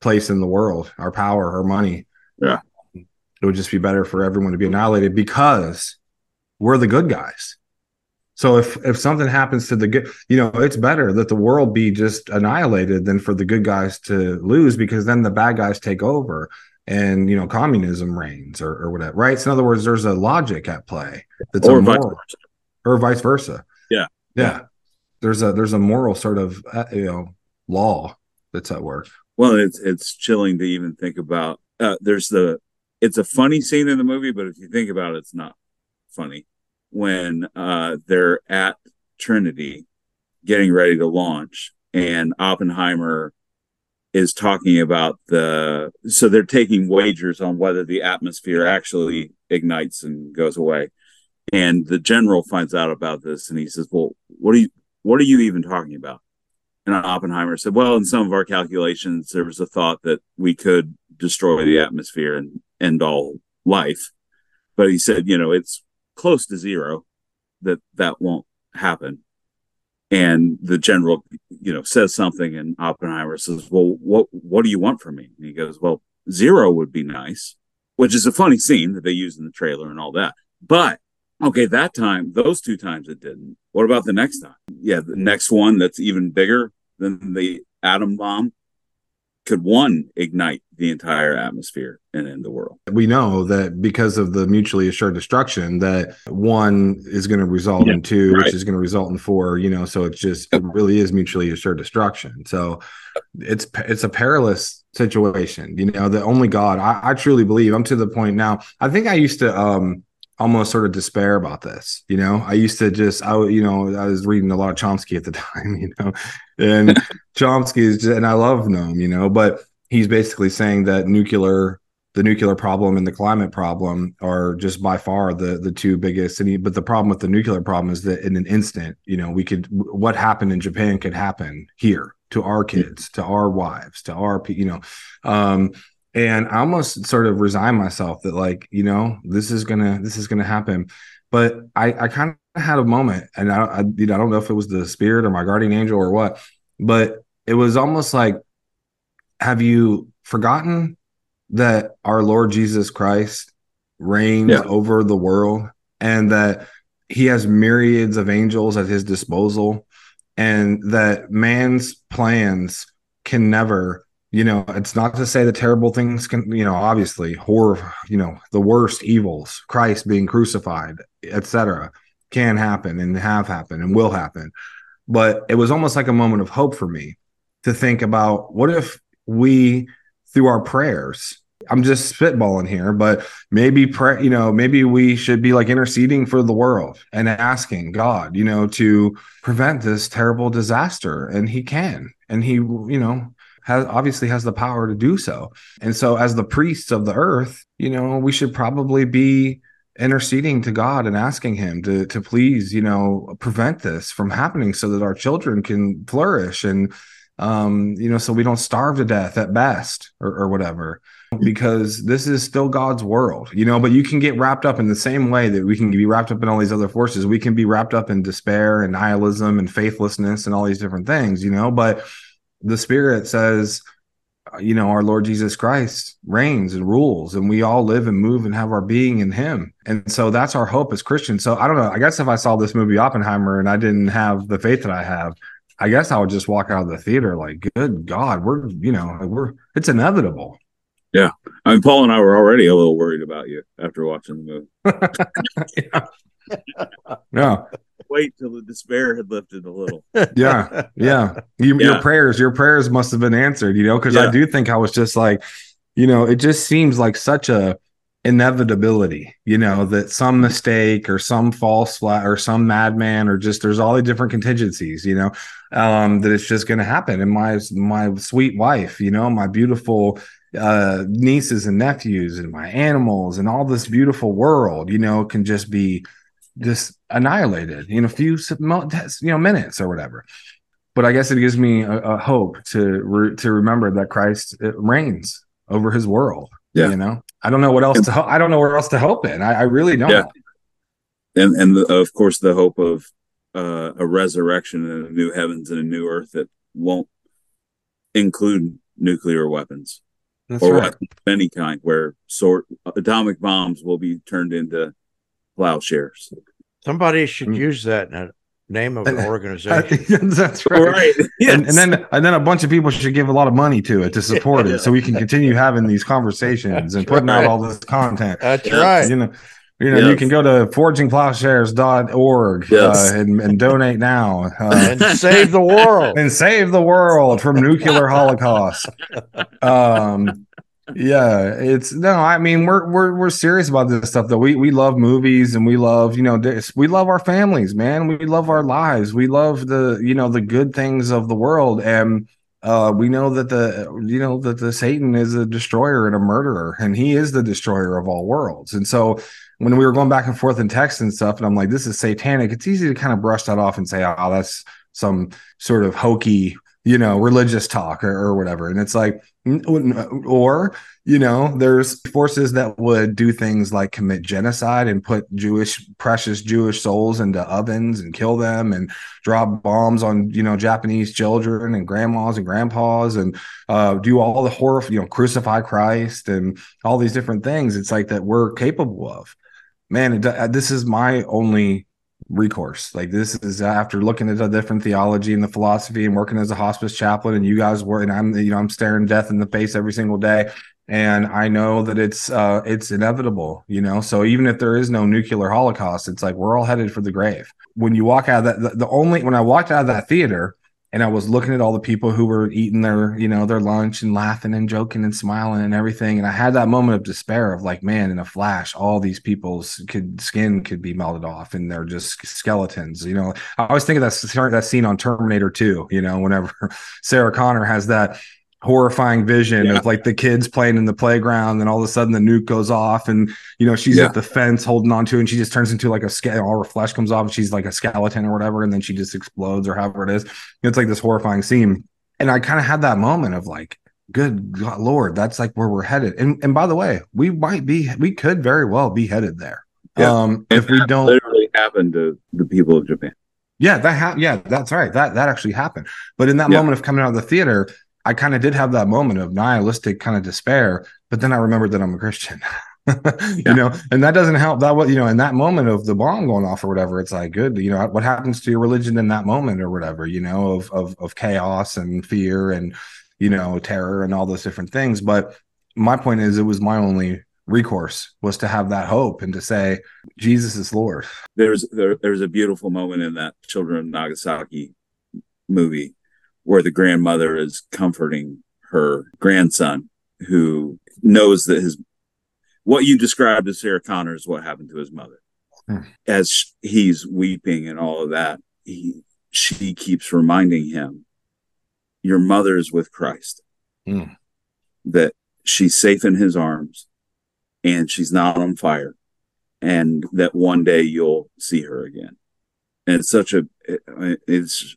place in the world, our power, our money. Yeah, it would just be better for everyone to be annihilated because we're the good guys so if if something happens to the good, you know, it's better that the world be just annihilated than for the good guys to lose because then the bad guys take over and you know communism reigns or, or whatever, right? So in other words, there's a logic at play that's or vice versa. or vice versa. Yeah. yeah, There's a there's a moral sort of uh, you know law that's at work. Well, it's it's chilling to even think about. Uh, there's the it's a funny scene in the movie, but if you think about it, it's not funny when uh, they're at Trinity getting ready to launch, and Oppenheimer is talking about the so they're taking wagers on whether the atmosphere actually ignites and goes away. And the general finds out about this and he says, Well, what are you what are you even talking about? and Oppenheimer said, well, in some of our calculations, there was a thought that we could destroy the atmosphere and end all life. But he said, you know, it's close to zero that that won't happen. And the general, you know, says something, and Oppenheimer says, "Well, what what do you want from me?" And he goes, "Well, zero would be nice," which is a funny scene that they use in the trailer and all that. But okay, that time, those two times it didn't. What about the next time? Yeah, the next one that's even bigger than the atom bomb could one ignite the entire atmosphere and end the world? We know that because of the mutually assured destruction that one is going to result yeah, in two right. which is going to result in four you know so it's just it really is mutually assured destruction. So it's it's a perilous situation you know the only god I, I truly believe i'm to the point now i think i used to um almost sort of despair about this. You know, I used to just, I, you know, I was reading a lot of Chomsky at the (laughs) time, you know, and (laughs) Chomsky is, just, and I love Noam, you know, but he's basically saying that nuclear, the nuclear problem and the climate problem are just by far the the two biggest. And he, but the problem with the nuclear problem is that in an instant, you know, we could, what happened in Japan could happen here to our kids, to our wives, to our, you know, um, and i almost sort of resign myself that like you know this is gonna this is gonna happen but i i kind of had a moment and I, I you know i don't know if it was the spirit or my guardian angel or what but it was almost like have you forgotten that our lord jesus christ reigns yeah. over the world and that he has myriads of angels at his disposal and that man's plans can never you know it's not to say the terrible things can you know obviously horror you know the worst evils christ being crucified etc can happen and have happened and will happen. But it was almost like a moment of hope for me to think about what if we through our prayers i'm just spitballing here but maybe pray you know maybe we should be like interceding for the world and asking god you know to prevent this terrible disaster. And he can. And he you know has obviously has the power to do so. And so as the priests of the earth, you know, we should probably be interceding to God and asking him to to please, you know, prevent this from happening so that our children can flourish and um, you know, so we don't starve to death at best or, or whatever because this is still God's world, you know. But you can get wrapped up in the same way that we can be wrapped up in all these other forces. We can be wrapped up in despair and nihilism and faithlessness and all these different things, you know. But the spirit says you know our lord jesus christ reigns and rules and we all live and move and have our being in him. And so that's our hope as christians. So i don't know. I guess if i saw this movie oppenheimer and i didn't have the faith that i have i guess i would just walk out of the theater like good god we're you know we're it's inevitable. Yeah. I mean paul and i were already a little worried about you after watching the movie. (laughs) Yeah. yeah wait till the despair had lifted a little. (laughs) yeah, yeah. You, yeah. Your prayers, your prayers must have been answered. You know, because yeah. I do think I was just like, you know, it just seems like such a inevitability. You know, that some mistake or some false flat or some madman or just there's all the different contingencies. You know, um, that it's just going to happen. And my my sweet wife, you know, my beautiful uh nieces and nephews and my animals and all this beautiful world you know can just be just annihilated in a few you know minutes or whatever. But I guess it gives me a, a hope to re- to remember that Christ reigns over His world. Yeah, you know, I don't know what else to ho- I don't know where else to hope in. I, I really don't. Yeah. And and the, of course the hope of uh, a resurrection and a new heavens and a new earth that won't include nuclear weapons That's or right. weapons of any kind, where sort atomic bombs will be turned into plowshares. Somebody should mm. use that in a name of an (laughs) organization. That's right. right. (laughs) Yes. And, and, then and then a bunch of people should give a lot of money to it to support it, so we can continue having these conversations That's and putting right. out all this content. That's right. You know. You know, yes. you can go to forgingplowshares.org yes. uh, and, and donate now uh, (laughs) and save the world and save the world from nuclear holocaust. Um, yeah it's no i mean we're we're we're serious about this stuff though. We we love movies and we love you know this, we love our families man. We love our lives. We love the you know the good things of the world. And uh we know that the you know that the satan is a destroyer and a murderer and he is the destroyer of all worlds. And so when we were going back and forth in text and stuff and i'm like this is satanic. It's easy to kind of brush that off and say oh that's some sort of hokey you know, religious talk or, or whatever. And it's like, or, you know, there's forces that would do things like commit genocide and put Jewish, precious Jewish souls into ovens and kill them and drop bombs on, you know, Japanese children and grandmas and grandpas and uh, do all the horror, you know, crucify Christ and all these different things. It's like that we're capable of. Man, it, this is my only recourse. Like this is after looking at a different theology and the philosophy and working as a hospice chaplain and you guys were and I'm you know I'm staring death in the face every single day and I know that it's uh it's inevitable, you know. So even if there is no nuclear holocaust, it's like we're all headed for the grave. When you walk out of that the, the only when I walked out of that theater, and I was looking at all the people who were eating their, you know, their lunch and laughing and joking and smiling and everything. And I had that moment of despair of like, man, in a flash, all these people's could skin could be melted off and they're just skeletons. You know, I always think of that that scene on Terminator 2, you know, whenever (laughs) Sarah Connor has that horrifying vision yeah. of like the kids playing in the playground and all of a sudden the nuke goes off and you know she's yeah. at the fence holding on to and she just turns into like a scale all her flesh comes off and she's like a skeleton or whatever and then she just explodes or however it is. It's like this horrifying scene. And i kind of had that moment of like good God, lord that's like where we're headed. And and by the way we might be we could very well be headed there. Yeah. um if we don't literally happened to the people of japan. Yeah that ha- yeah that's right. That that actually happened. But in that moment of coming out of the theater I kind of did have that moment of nihilistic kind of despair, but then I remembered that I'm a Christian. (laughs) you yeah. know, and that doesn't help. That was, you know, in that moment of the bomb going off or whatever, it's like good. You know, what happens to your religion in that moment or whatever? You know, of of of chaos and fear and you know terror and all those different things. But my point is, it was my only recourse was to have that hope and to say Jesus is Lord. There's there, there's a beautiful moment in that Children of Nagasaki movie where the grandmother is comforting her grandson who knows that his what you described as Sarah Connor is what happened to his mother. Hmm. As he's weeping and all of that, he she keeps reminding him, Your mother's with Christ. Hmm. That she's safe in his arms and she's not on fire. And that one day you'll see her again. And it's such a it's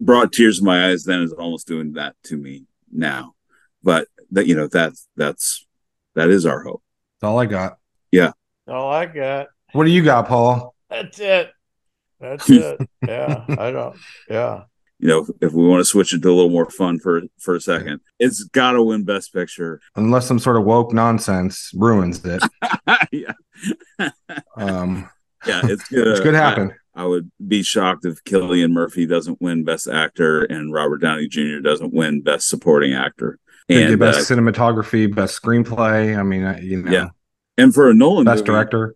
brought tears to my eyes then is almost doing that to me now. But that you know that's that's that is our hope. That's all I got. Yeah. All I got. What do you got, Paul? That's it. That's it. (laughs) yeah. I don't. Yeah. You know, if we want to switch it to a little more fun for for a second, it's got to win Best Picture, unless some sort of woke nonsense ruins it. (laughs) yeah. um. Yeah, it's good. it's good happen. I would be shocked if Cillian Murphy doesn't win Best Actor and Robert Downey Jr. doesn't win Best Supporting Actor. And best uh, cinematography, best screenplay. I mean, uh, you know, yeah. And for a Nolan, best movie, director,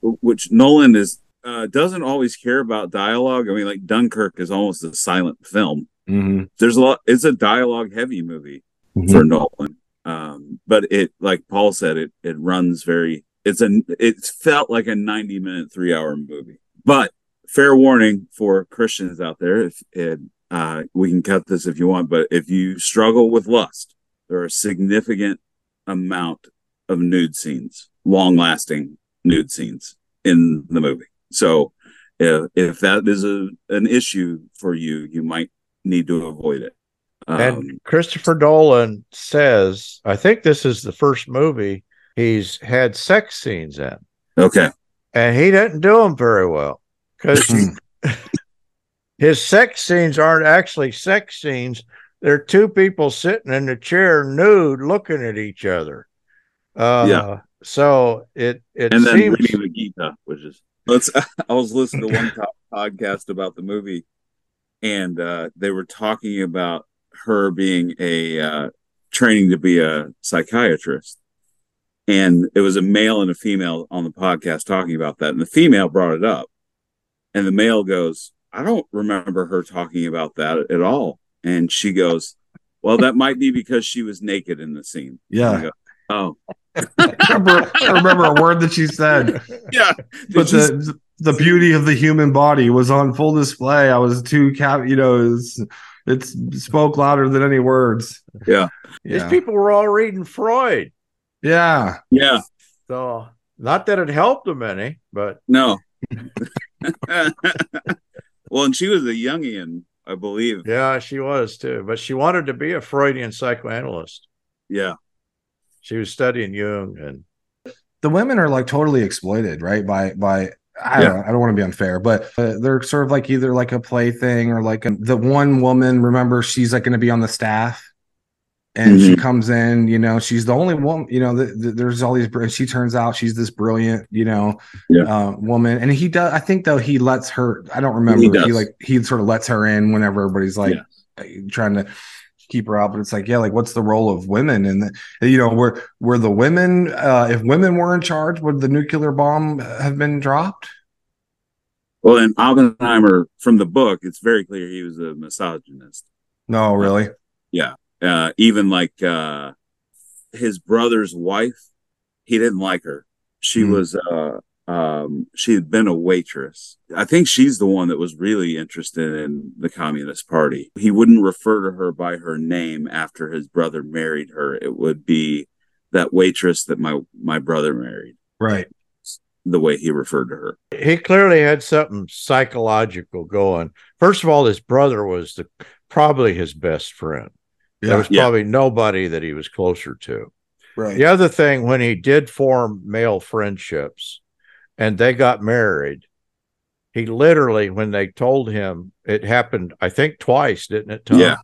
which Nolan is uh, doesn't always care about dialogue. I mean, like Dunkirk is almost a silent film. Mm-hmm. There's a lot. It's a dialogue heavy movie mm-hmm. for Nolan, um, but it, like Paul said, it it runs very. It's a. It felt like a 90 minute, three hour movie, but fair warning for Christians out there. If it, uh, we can cut this if you want, but if you struggle with lust, there are a significant amount of nude scenes, long lasting nude scenes in the movie. So if, if that is a, an issue for you, you might need to avoid it. Um, and Christopher Nolan says, I think this is the first movie he's had sex scenes in. Okay. And he didn't do them very well because (clears throat) his sex scenes aren't actually sex scenes. They're two people sitting in a chair nude looking at each other. Uh, yeah. So it it and then seems... reading the Gita, which is let's. (laughs) I was listening to one (laughs) podcast about the movie, and uh, they were talking about her being a uh, training to be a psychiatrist, and it was a male and a female on the podcast talking about that, and the female brought it up, and the male goes, I don't remember her talking about that at all. And she goes, Well, that might be because she was naked in the scene. Yeah. Go, oh. (laughs) I, remember, I remember a word that she said. (laughs) Yeah. but the, the beauty of the human body was on full display. I was too cap, you know, it spoke louder than any words. Yeah. These people were all reading Freud. Yeah. Yeah. So not that it helped them any, but no. (laughs) (laughs) well, and she was a Jungian, I believe. Yeah, she was too. But she wanted to be a Freudian psychoanalyst. Yeah. She was studying Jung and the women are like totally exploited, right? By by I don't, I don't want to be unfair, but uh, they're sort of like either like a plaything or like a, the one woman. Remember, she's like going to be on the staff, and mm-hmm. she comes in. You know, she's the only one. You know, the, the, there's all these. She turns out she's this brilliant, you know, yeah. uh, woman. And he does. I think though he lets her. I don't remember. He, he like he sort of lets her in whenever everybody's like yeah. trying to keep her out but it's like yeah like what's the role of women and you know were were the women uh if women were in charge would the nuclear bomb have been dropped well in oppenheimer from the book it's very clear he was a misogynist no really yeah uh even like uh his brother's wife he didn't like her she mm. was uh um, she had been a waitress. I think she's the one that was really interested in the Communist Party. He wouldn't refer to her by her name after his brother married her. It would be that waitress that my my brother married. Right. The way he referred to her. He clearly had something psychological going. First of all, his brother was the, probably his best friend. Yeah. There was probably nobody that he was closer to. Right. The other thing, when he did form male friendships, and they got married. He literally, when they told him it happened, I think twice, didn't it? Tom? Yeah.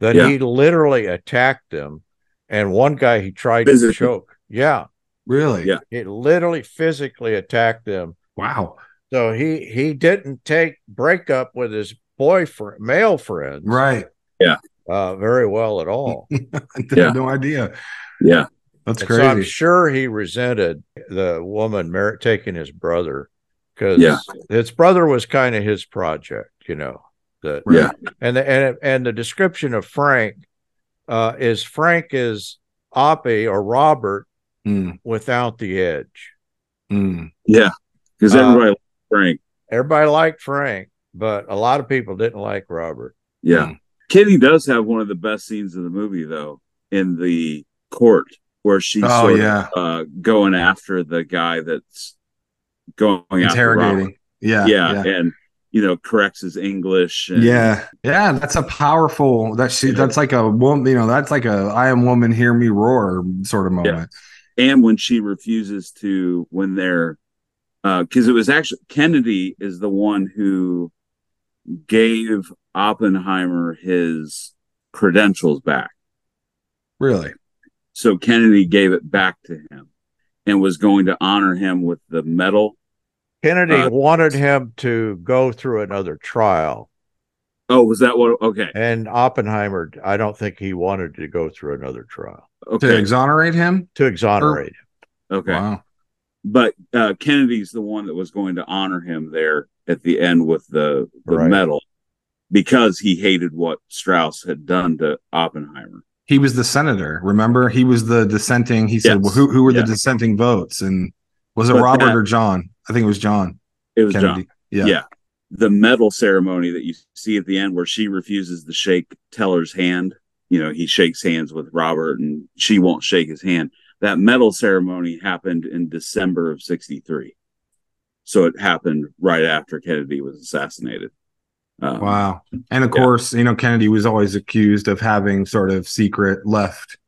That yeah. he literally attacked them, and one guy he tried physically. to choke. Yeah. Really? Yeah. He literally physically attacked them. Wow. So he he didn't take breakup with his boyfriend, male friends. Right. Yeah. Uh, very well at all. (laughs) I yeah. no idea. Yeah. That's and crazy. So I'm sure he resented the woman mar- taking his brother because yeah. his brother was kind of his project, you know. That yeah, and the, and and the description of Frank uh, is Frank is Oppie or Robert mm. without the edge. Mm. Yeah, because everybody uh, liked Frank. Everybody liked Frank, but a lot of people didn't like Robert. Yeah, mm. Kitty does have one of the best scenes of the movie, though, in the court where she's oh, sort yeah. of uh, going after the guy that's going interrogating. Yeah, yeah, yeah, and you know corrects his English. And, yeah, yeah, that's a powerful. That she. That's like a woman. You know, that's like a I am woman, hear me roar" sort of moment. Yeah. And when she refuses to, when they're, because uh, it was actually Kennedy is the one who gave Oppenheimer his credentials back. Really? So Kennedy gave it back to him and was going to honor him with the medal. Kennedy uh, wanted him to go through another trial. Oh, was that what? Okay. And Oppenheimer, I don't think he wanted to go through another trial. Okay. To exonerate him? To exonerate or, him. Okay. Wow. But uh, Kennedy's the one that was going to honor him there at the end with the, the right. medal because he hated what Strauss had done to Oppenheimer he was the senator. Remember, he was the dissenting. He said, yes. well, "Who who were the dissenting votes?" And was it but Robert that, or John? I think it was John. It was Kennedy. John. Yeah. yeah. The medal ceremony that you see at the end, where she refuses to shake Teller's hand. You know, he shakes hands with Robert, and she won't shake his hand. That medal ceremony happened in December of '63, so it happened right after Kennedy was assassinated. Um, wow. And of yeah. course, you know, Kennedy was always accused of having sort of secret left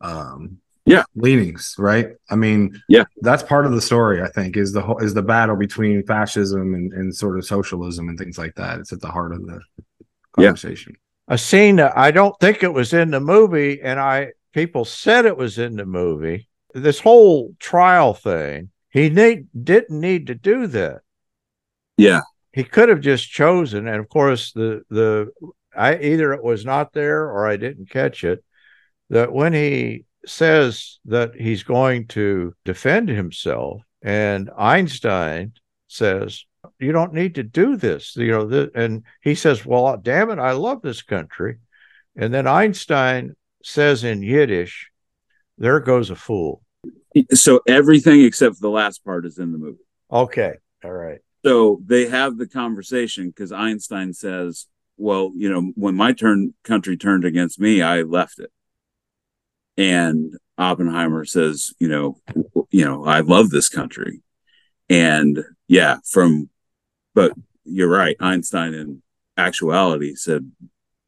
um yeah leanings right i mean yeah that's part of the story i think is the whole is the battle between fascism and, and sort of socialism and things like that it's at the heart of the conversation yeah. a scene that i don't think it was in the movie and i people said it was in the movie this whole trial thing he need, didn't need to do that yeah he could have just chosen, and of course, the the I either it was not there or I didn't catch it. That when he says that he's going to defend himself, and Einstein says, "You don't need to do this," you know, th- and he says, "Well, damn it, I love this country," and then Einstein says in Yiddish, "There goes a fool." So everything except the last part is in the movie. Okay, all right. So they have the conversation because Einstein says, "Well, you know, when my turn country turned against me, I left it." And Oppenheimer says, "You know, you know, I love this country." And yeah, from but you're right, Einstein in actuality said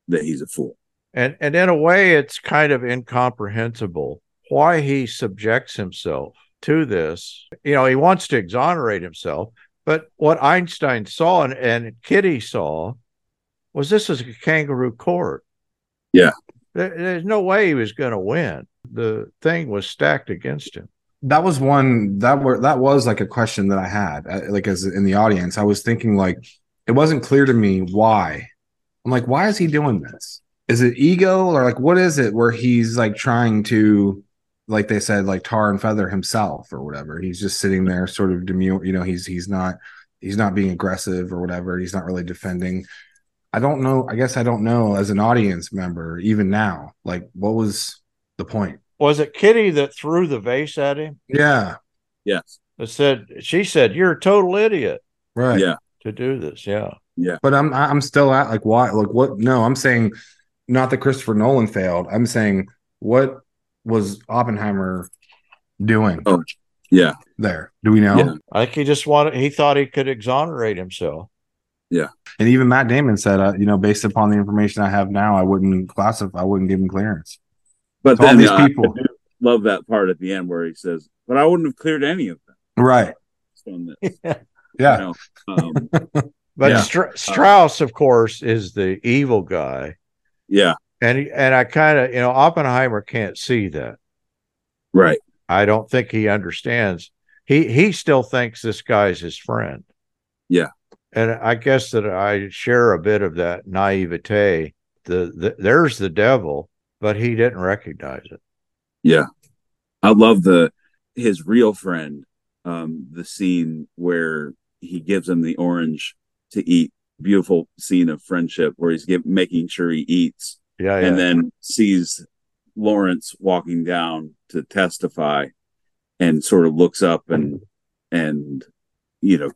that he's a fool. And and in a way, it's kind of incomprehensible why he subjects himself to this. You know, he wants to exonerate himself, but what Einstein saw and, and Kitty saw was this is a kangaroo court. Yeah. There, there's no way he was going to win. The thing was stacked against him. that was one that were that was like a question that I had uh, like as in the audience I was thinking like it wasn't clear to me why I'm like why is he doing this is it ego or like what is it where he's like trying to like they said like tar and feather himself or whatever he's just sitting there sort of demure you know he's he's not he's not being aggressive or whatever he's not really defending I don't know I guess I don't know as an audience member even now like what was the point Was it Kitty that threw the vase at him? yeah Yes. That said, she said, "You're a total idiot right Yeah. to do this." Yeah. Yeah. But I'm I'm still at like why like what no I'm saying not that Christopher Nolan failed I'm saying what was Oppenheimer doing Oh. Yeah. there do we know Yeah. I think he just wanted. He thought he could exonerate himself. Yeah. And even Matt Damon said uh, you know based upon the information I have now I wouldn't classify I wouldn't give him clearance But So all these uh, people- I do love that part at the end where he says, "But I wouldn't have cleared any of them right from this." (laughs) yeah You um, (laughs) But Yeah. Stra- Strauss, of course, is the evil guy, yeah. And and I kind of you know Oppenheimer can't see that. Right. I don't think he understands. He he still thinks this guy's his friend. Yeah. and I guess that I share a bit of that naivete. The, the there's the devil, but he didn't recognize it. Yeah. I love the his real friend, um, the scene where he gives him the orange to eat. Beautiful scene of friendship where he's give, making sure he eats Yeah, yeah. and then sees Lawrence walking down to testify and sort of looks up and and you know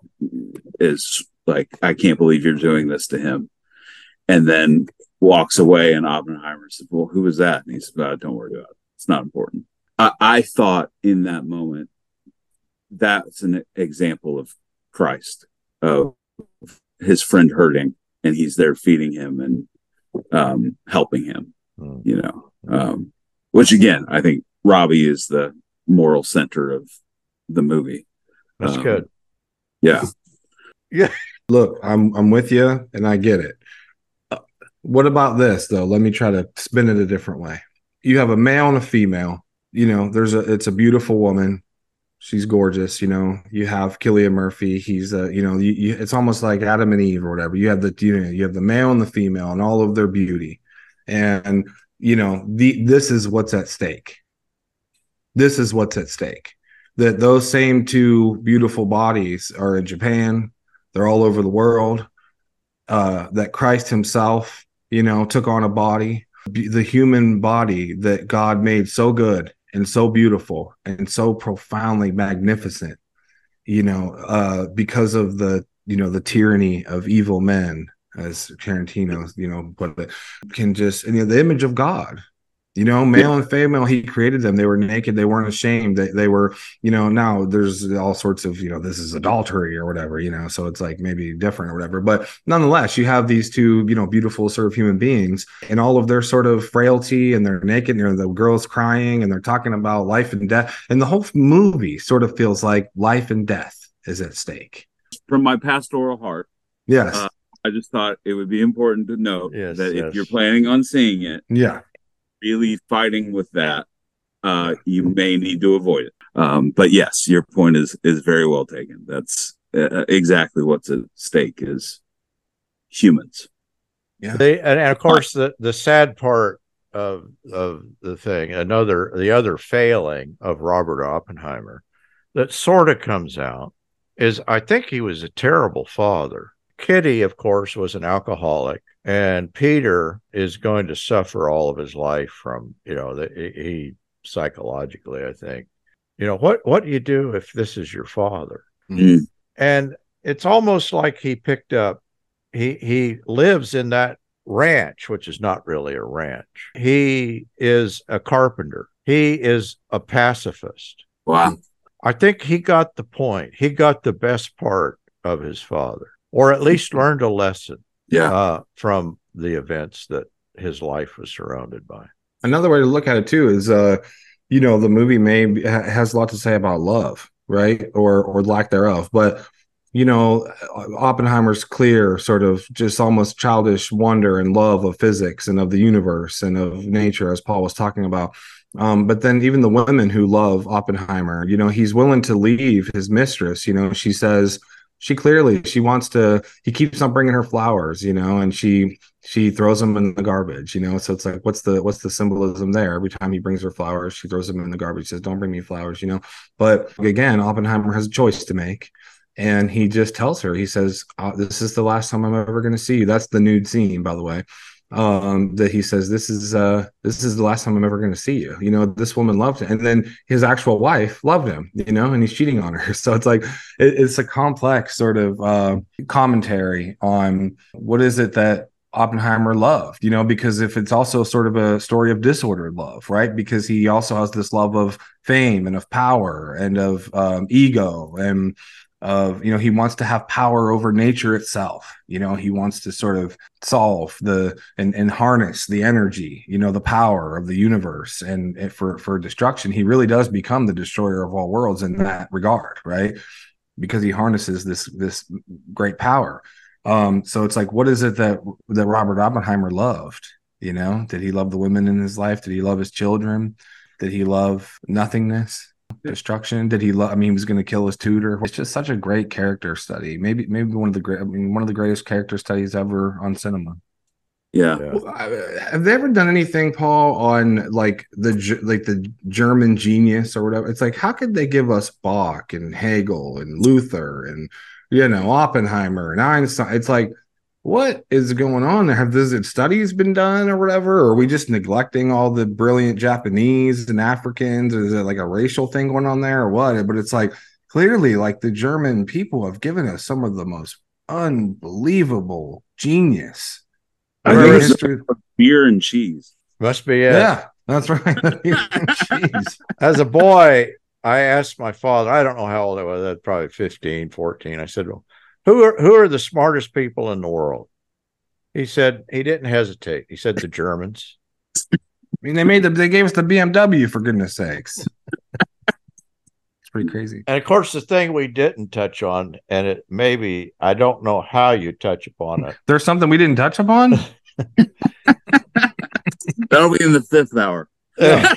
is like I can't believe you're doing this to him. And then walks away and Oppenheimer says well who was that? And he says oh, don't worry about it. It's not important. I, I thought in that moment that's an example of Christ of his friend hurting and he's there feeding him and um helping him Hmm. you know um which again i think Rabi is the moral center of the movie. That's um, good. yeah. (laughs) Yeah. look I'm I'm with you and I get it. Uh, what about this though? Let me try to spin it a different way. You have a male and a female. You know there's a it's a beautiful woman she's gorgeous you know. You have Cillian Murphy he's a you know you, you, it's almost like Adam and Eve or whatever. You have the you know you have the male and the female and all of their beauty. And you know the this is what's at stake. This is what's at stake. That those same two beautiful bodies are in Japan. They're all over the world. Uh that Christ himself you know took on a body. The human body that God made so good and so beautiful and so profoundly magnificent you know uh because of the you know the tyranny of evil men as Tarantino you know put it can just you know the image of God you know male and female he created them. They were naked. They weren't ashamed. They, they were you know now there's all sorts of you know this is adultery or whatever you know so it's like maybe different or whatever. But nonetheless you have these two you know beautiful sort of human beings and all of their sort of frailty and they're naked and you know, the girl's crying and they're talking about life and death. And the whole movie sort of feels like life and death is at stake. From my pastoral heart yes. Uh, i just thought it would be important to note Yes, that yes. if you're planning on seeing it yeah really fighting with that uh you may need to avoid it. Um but yes your point is is very well taken. That's uh, exactly what's at stake is. Humans. They and, and of course the the sad part of of the thing, another the other failing of Robert Oppenheimer that sort of comes out is I think he was a terrible father. Kitty, of course, was an alcoholic, and Peter is going to suffer all of his life from you know the, he psychologically. I think you know what what do you do if this is your father? Mm. and it's almost like he picked up he he lives in that ranch which is not really a ranch he is a carpenter he is a pacifist wow i think he got the point he got the best part of his father or at least learned a lesson Yeah. uh, from the events that his life was surrounded by. another way to look at it too is uh you know the movie may be- has a lot to say about love right or or lack thereof but you know oppenheimer's clear sort of just almost childish wonder and love of physics and of the universe and of nature as paul was talking about um, but then even the women who love oppenheimer you know he's willing to leave his mistress you know she says she clearly she wants to he keeps on bringing her flowers you know and she she throws them in the garbage you know? So it's like what's the what's the symbolism there? Every time he brings her flowers she throws them in the garbage says don't bring me flowers you know? But again oppenheimer has a choice to make and he just tells her he says uh, this is the last time i'm ever going to see you. That's the nude scene by the way um that he says this is uh this is the last time i'm ever going to see you you know this woman loved him and then his actual wife loved him you know and he's cheating on her (laughs) so it's like it, it's a complex sort of uh commentary on what is it that Oppenheimer loved, you know, because if it's also sort of a story of disordered love, right? Because he also has this love of fame and of power and of um, ego and of, you know, he wants to have power over nature itself. You know, he wants to sort of solve the and, and harness the energy, you know, the power of the universe and, and for for destruction. He really does become the destroyer of all worlds in that regard, right? Because he harnesses this this great power. Um, so it's like, what is it that that Robert Oppenheimer loved? You know, did he love the women in his life? Did he love his children? Did he love nothingness, destruction? Did he love? I mean, he was going to kill his tutor. It's just such a great character study. Maybe, maybe one of the great. I mean, one of the greatest character studies ever on cinema. Yeah. Well, Have they ever done anything, Paul, on like the like the German genius or whatever? It's like, how could they give us Bach and Hegel and Luther and you know Oppenheimer and Einstein? It's like, what is going on there? Have those studies been done or whatever? Or are we just neglecting all the brilliant Japanese and Africans? Or is it like a racial thing going on there or what? But it's like clearly, like the German people have given us some of the most unbelievable genius. I think it's history. beer and cheese. Must be it. Yeah, that's right. (laughs) Jeez. As a boy, I asked my father, I don't know how old I was, I was probably 15, 14. I said, well, who are who are the smartest people in the world? He said he didn't hesitate. He said the Germans. I mean, they made the they gave us the BMW for goodness sakes. it's pretty crazy. And of course, the thing we didn't touch on, and it maybe I don't know how you touch upon it. There's something we didn't touch upon. (laughs) That'll be in the fifth hour. (laughs) but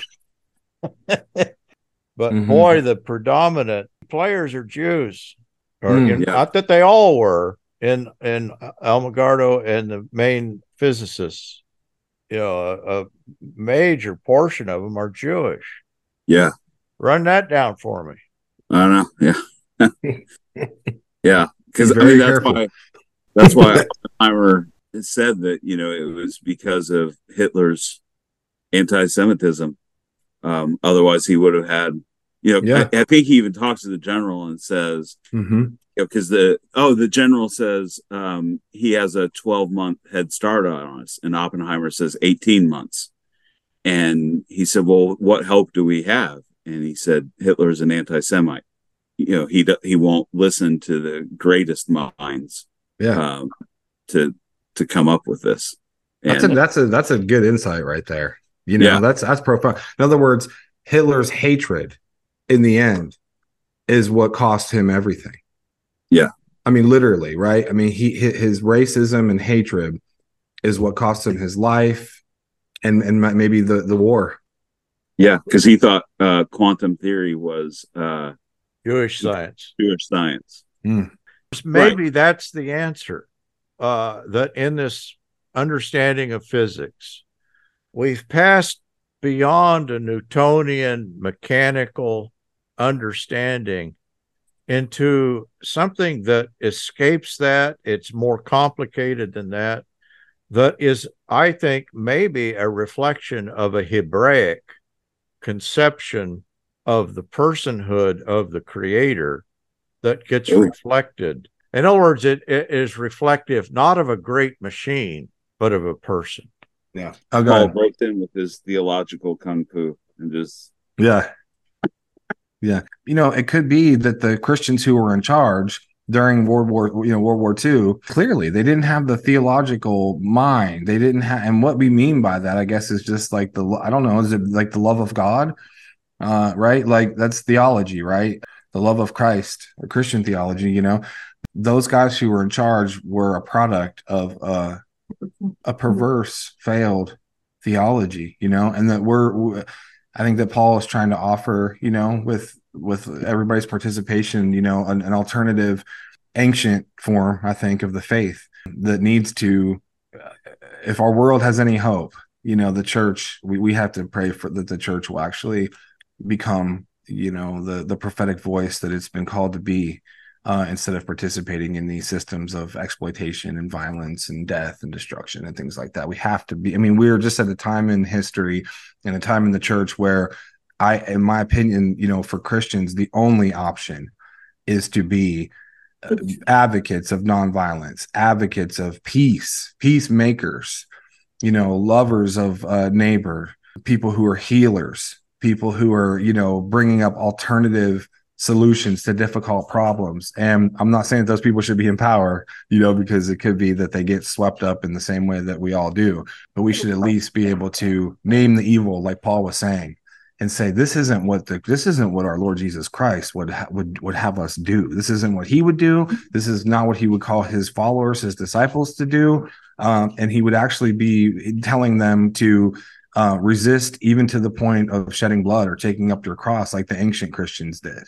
Mhm. boy, the predominant players are Jews, or Mm, you know, yeah. not that they all were in in Alamogordo and the main physicists. You know, a, a major portion of them are Jewish. Yeah. Run that down for me. I don't know. Yeah. (laughs) yeah. Because I mean that's careful. why that's why (laughs) Oppenheimer said that, you know, it was because of Hitler's anti Semitism. Um, otherwise he would have had you know, Yeah. I, I think he even talks to the general and says, Mm-hmm. you know, because the oh, the general says um, he has a 12 month head start on us, and Oppenheimer says 18 months. And he said, "Well, what help do we have?" And he said, "Hitler's an anti-Semite. You know, he he won't listen to the greatest minds Yeah, um, to to come up with this." that's a that's a that's a good insight right there. You know, Yeah. that's that's profound. In other words, Hitler's hatred in the end is what cost him everything. Yeah. I mean, literally, right? I mean, he his racism and hatred is what cost him his life, and and maybe the the war. yeah, because he thought uh, quantum theory was uh, Jewish science. Jewish science. maybe that's the answer uh, that in this understanding of physics we've passed beyond a newtonian mechanical understanding into something that escapes that it's more complicated than that that is i think maybe a reflection of a hebraic conception of the personhood of the creator that gets Ooh. reflected. In other words, it, it is reflective not of a great machine, but of a person. Yeah. Oh, go Paul ahead. broke in with his theological kung fu and just Yeah. Yeah. You know, it could be that the Christians who were in charge during World War, you know, World War II. Clearly, they didn't have the theological mind. They didn't have, and what we mean by that, I guess, is just like the I don't know, is it like the love of God, uh, right? Like that's theology, right? The love of Christ or Christian theology. You know, those guys who were in charge were a product of uh, a perverse, failed theology. You know, and that we're. I think that Paul is trying to offer, you know, with with everybody's participation, you know, an, an alternative ancient form, I think, of the faith that needs to, uh, if our world has any hope, you know, the church, we, we have to pray for that the church will actually become, you know, the the prophetic voice that it's been called to be. Uh, instead of participating in these systems of exploitation and violence and death and destruction and things like that. We have to be, I mean, we're just at a time in history and a time in the church where I, in my opinion, you know, for Christians, the only option is to be uh, advocates of nonviolence, advocates of peace, peacemakers, you know, lovers of uh, neighbor, people who are healers, people who are, you know, bringing up alternative solutions to difficult problems. And I'm not saying those people should be in power, you know, because it could be that they get swept up in the same way that we all do. But we should at least be able to name the evil, like Paul was saying, and say this isn't what the this isn't what our Lord Jesus Christ would ha- would would have us do. This isn't what he would do. This is not what he would call his followers, his disciples to do. Um, and he would actually be telling them to uh, resist even to the point of shedding blood or taking up their cross, like the ancient Christians did.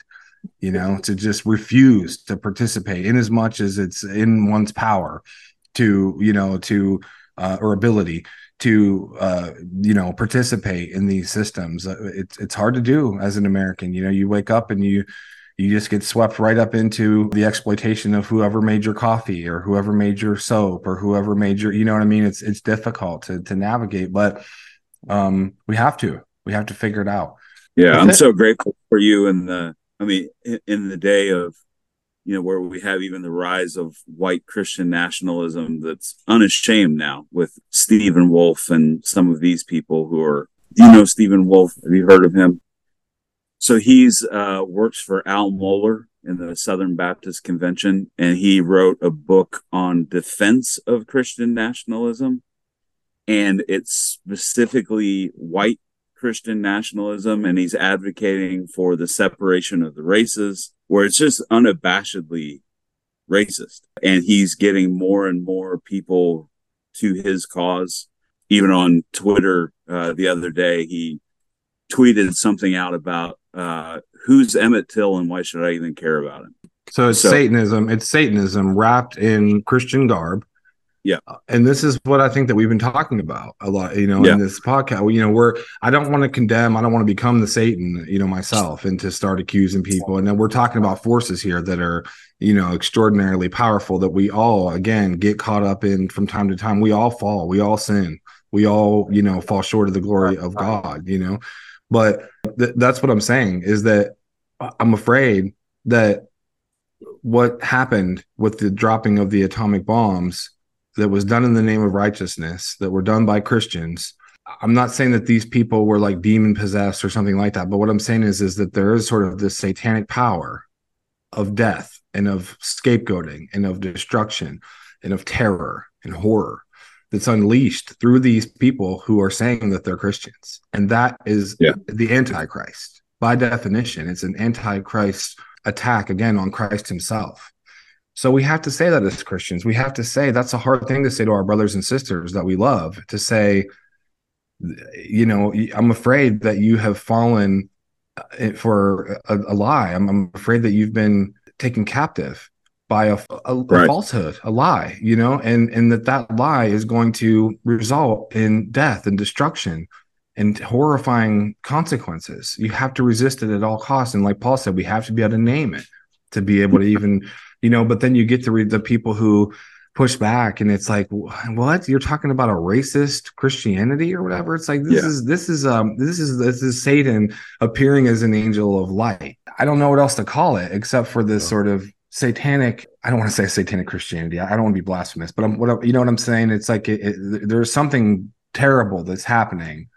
You know, to just refuse to participate in as much as it's in one's power to, you know, to uh, or ability to uh, you know participate in these systems. Uh, it's it's hard to do as an American. You know, you wake up and you you just get swept right up into the exploitation of whoever made your coffee or whoever made your soap or whoever made your you know what I mean. It's it's difficult to to navigate, but um, we have to we have to figure it out. Yeah, I'm so grateful for you and the. I mean, in, the day of you know, where we have even the rise of white Christian nationalism that's unashamed now with Stephen Wolfe and some of these people who are, do you know Stephen Wolfe? Have you heard of him? So he's uh, works for Al Mohler in the Southern Baptist Convention, and he wrote a book on defense of Christian nationalism. And it's specifically white Christian nationalism, and he's advocating for the separation of the races where it's just unabashedly racist. And he's getting more and more people to his cause. Even on Twitter uh, the other day, he tweeted something out about uh, who's Emmett Till and why should I even care about him? So it's so, Satanism. It's Satanism wrapped in Christian garb. Yeah. Uh, and this is what I think that we've been talking about a lot, you know, yeah. in this podcast. You know, we're I don't want to condemn, I don't want to become the Satan, you know, myself and to start accusing people. And then we're talking about forces here that are, you know, extraordinarily powerful that we all again get caught up in from time to time. We all fall, we all sin, we all, you know, fall short of the glory of God, you know. But th- that's what I'm saying is that I'm afraid that what happened with the dropping of the atomic bombs that was done in the name of righteousness that were done by Christians. I'm not saying that these people were like demon possessed or something like that, but what I'm saying is is that there is sort of this satanic power of death and of scapegoating and of destruction and of terror and horror that's unleashed through these people who are saying that they're Christians. And that is yeah. the antichrist. By definition, it's an antichrist attack again on Christ himself. So we have to say that as Christians. We have to say that's a hard thing to say to our brothers and sisters that we love to say, you know, I'm afraid that you have fallen uh, for a, a lie. I'm, I'm, afraid that you've been taken captive by a, a, right. a, falsehood, a lie, you know, and and that that lie is going to result in death and destruction and horrifying consequences. You have to resist it at all costs. And like Paul said, we have to be able to name it to be able to even you know but then you get to read the people who push back and it's like what you're talking about a racist christianity or whatever it's like this yeah. is this is um this is this is satan appearing as an angel of light i don't know what else to call it except for this sort of satanic i don't want to say satanic christianity i don't want to be blasphemous but i'm what you know what i'm saying it's like it, it, there's something terrible that's happening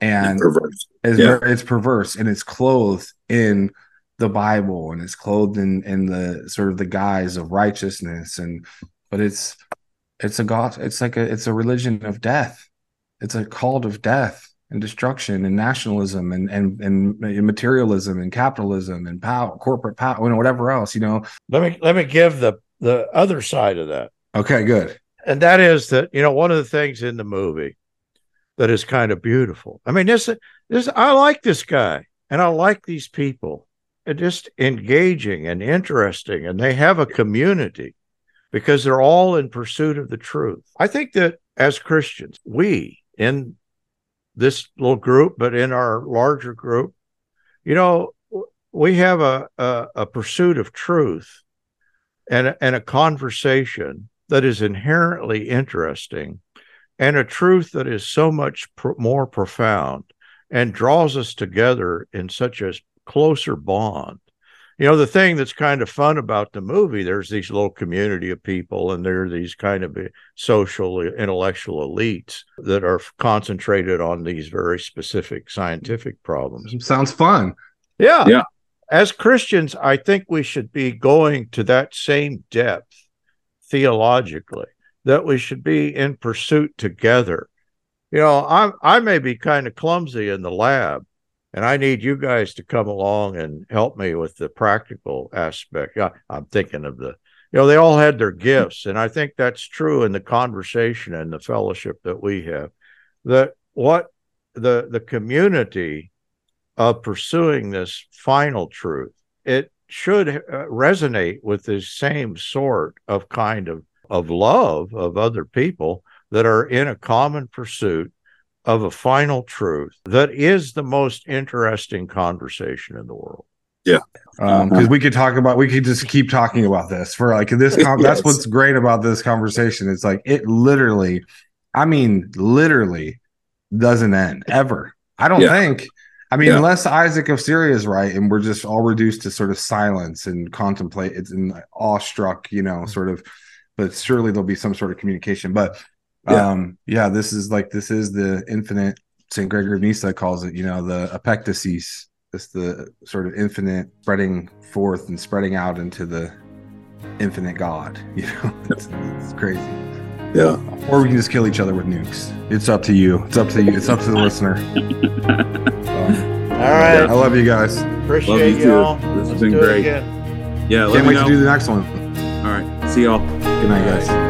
and it's perverse. It's, yeah. it's perverse and it's clothed in the Bible and it's clothed in in the sort of the guise of righteousness and but it's it's a god it's like a it's a religion of death. It's a cult of death and destruction and nationalism and and and materialism and capitalism and power corporate power and whatever else, you know. Let me let me give the the other side of that. Okay, good. And that is that, you know, one of the things in the movie that is kind of beautiful. I mean, this this I like this guy and I like these people. Just engaging and interesting, and they have a community because they're all in pursuit of the truth. I think that as Christians, we in this little group, but in our larger group, you know, we have a, a, a pursuit of truth and a, and a conversation that is inherently interesting and a truth that is so much more profound and draws us together in such a closer bond. You know, the thing that's kind of fun about the movie, there's these little community of people, and there are these kind of eh, social, eh, intellectual elites that are concentrated on these very specific scientific problems. Sounds fun. Yeah. Yeah. As Christians, I think we should be going to that same depth theologically, that we should be in pursuit together. You know, I I may be kind of clumsy in the lab, and I need you guys to come along and help me with the practical aspect. I, I'm thinking of the, you know, they all had their gifts, and I think that's true in the conversation and the fellowship that we have. That what the the community of pursuing this final truth, it should uh, resonate with the same sort of kind of of love of other people that are in a common pursuit of a final truth that is the most interesting conversation in the world. Yeah. Um, because we could talk about we could just keep talking about this for like this (laughs) con- that's what's great about this conversation. It's like it literally, I mean, literally doesn't end ever. I don't Yeah. think. I mean, Yeah. unless Isaac of Syria is right, and we're just all reduced to sort of silence and contemplate. It's in awestruck, you know, sort of. But surely there'll be some sort of communication. But Yeah. um, yeah, this is like this is the infinite. Saint Gregory of Nyssa calls it, you know, the epectasis. It's the sort of infinite spreading forth and spreading out into the infinite God. (laughs) You know, it's, it's crazy. Yeah. Or we can just kill each other with nukes. It's up to you. It's up to you. It's up to the listener. (laughs) Um, All right. I love you guys. Appreciate Love you too. y'all. This has Let's been great. Yeah. Let Can't me wait know. to do the next one. All right. See y'all. Good night, guys.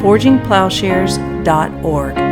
forgingplowshares.org.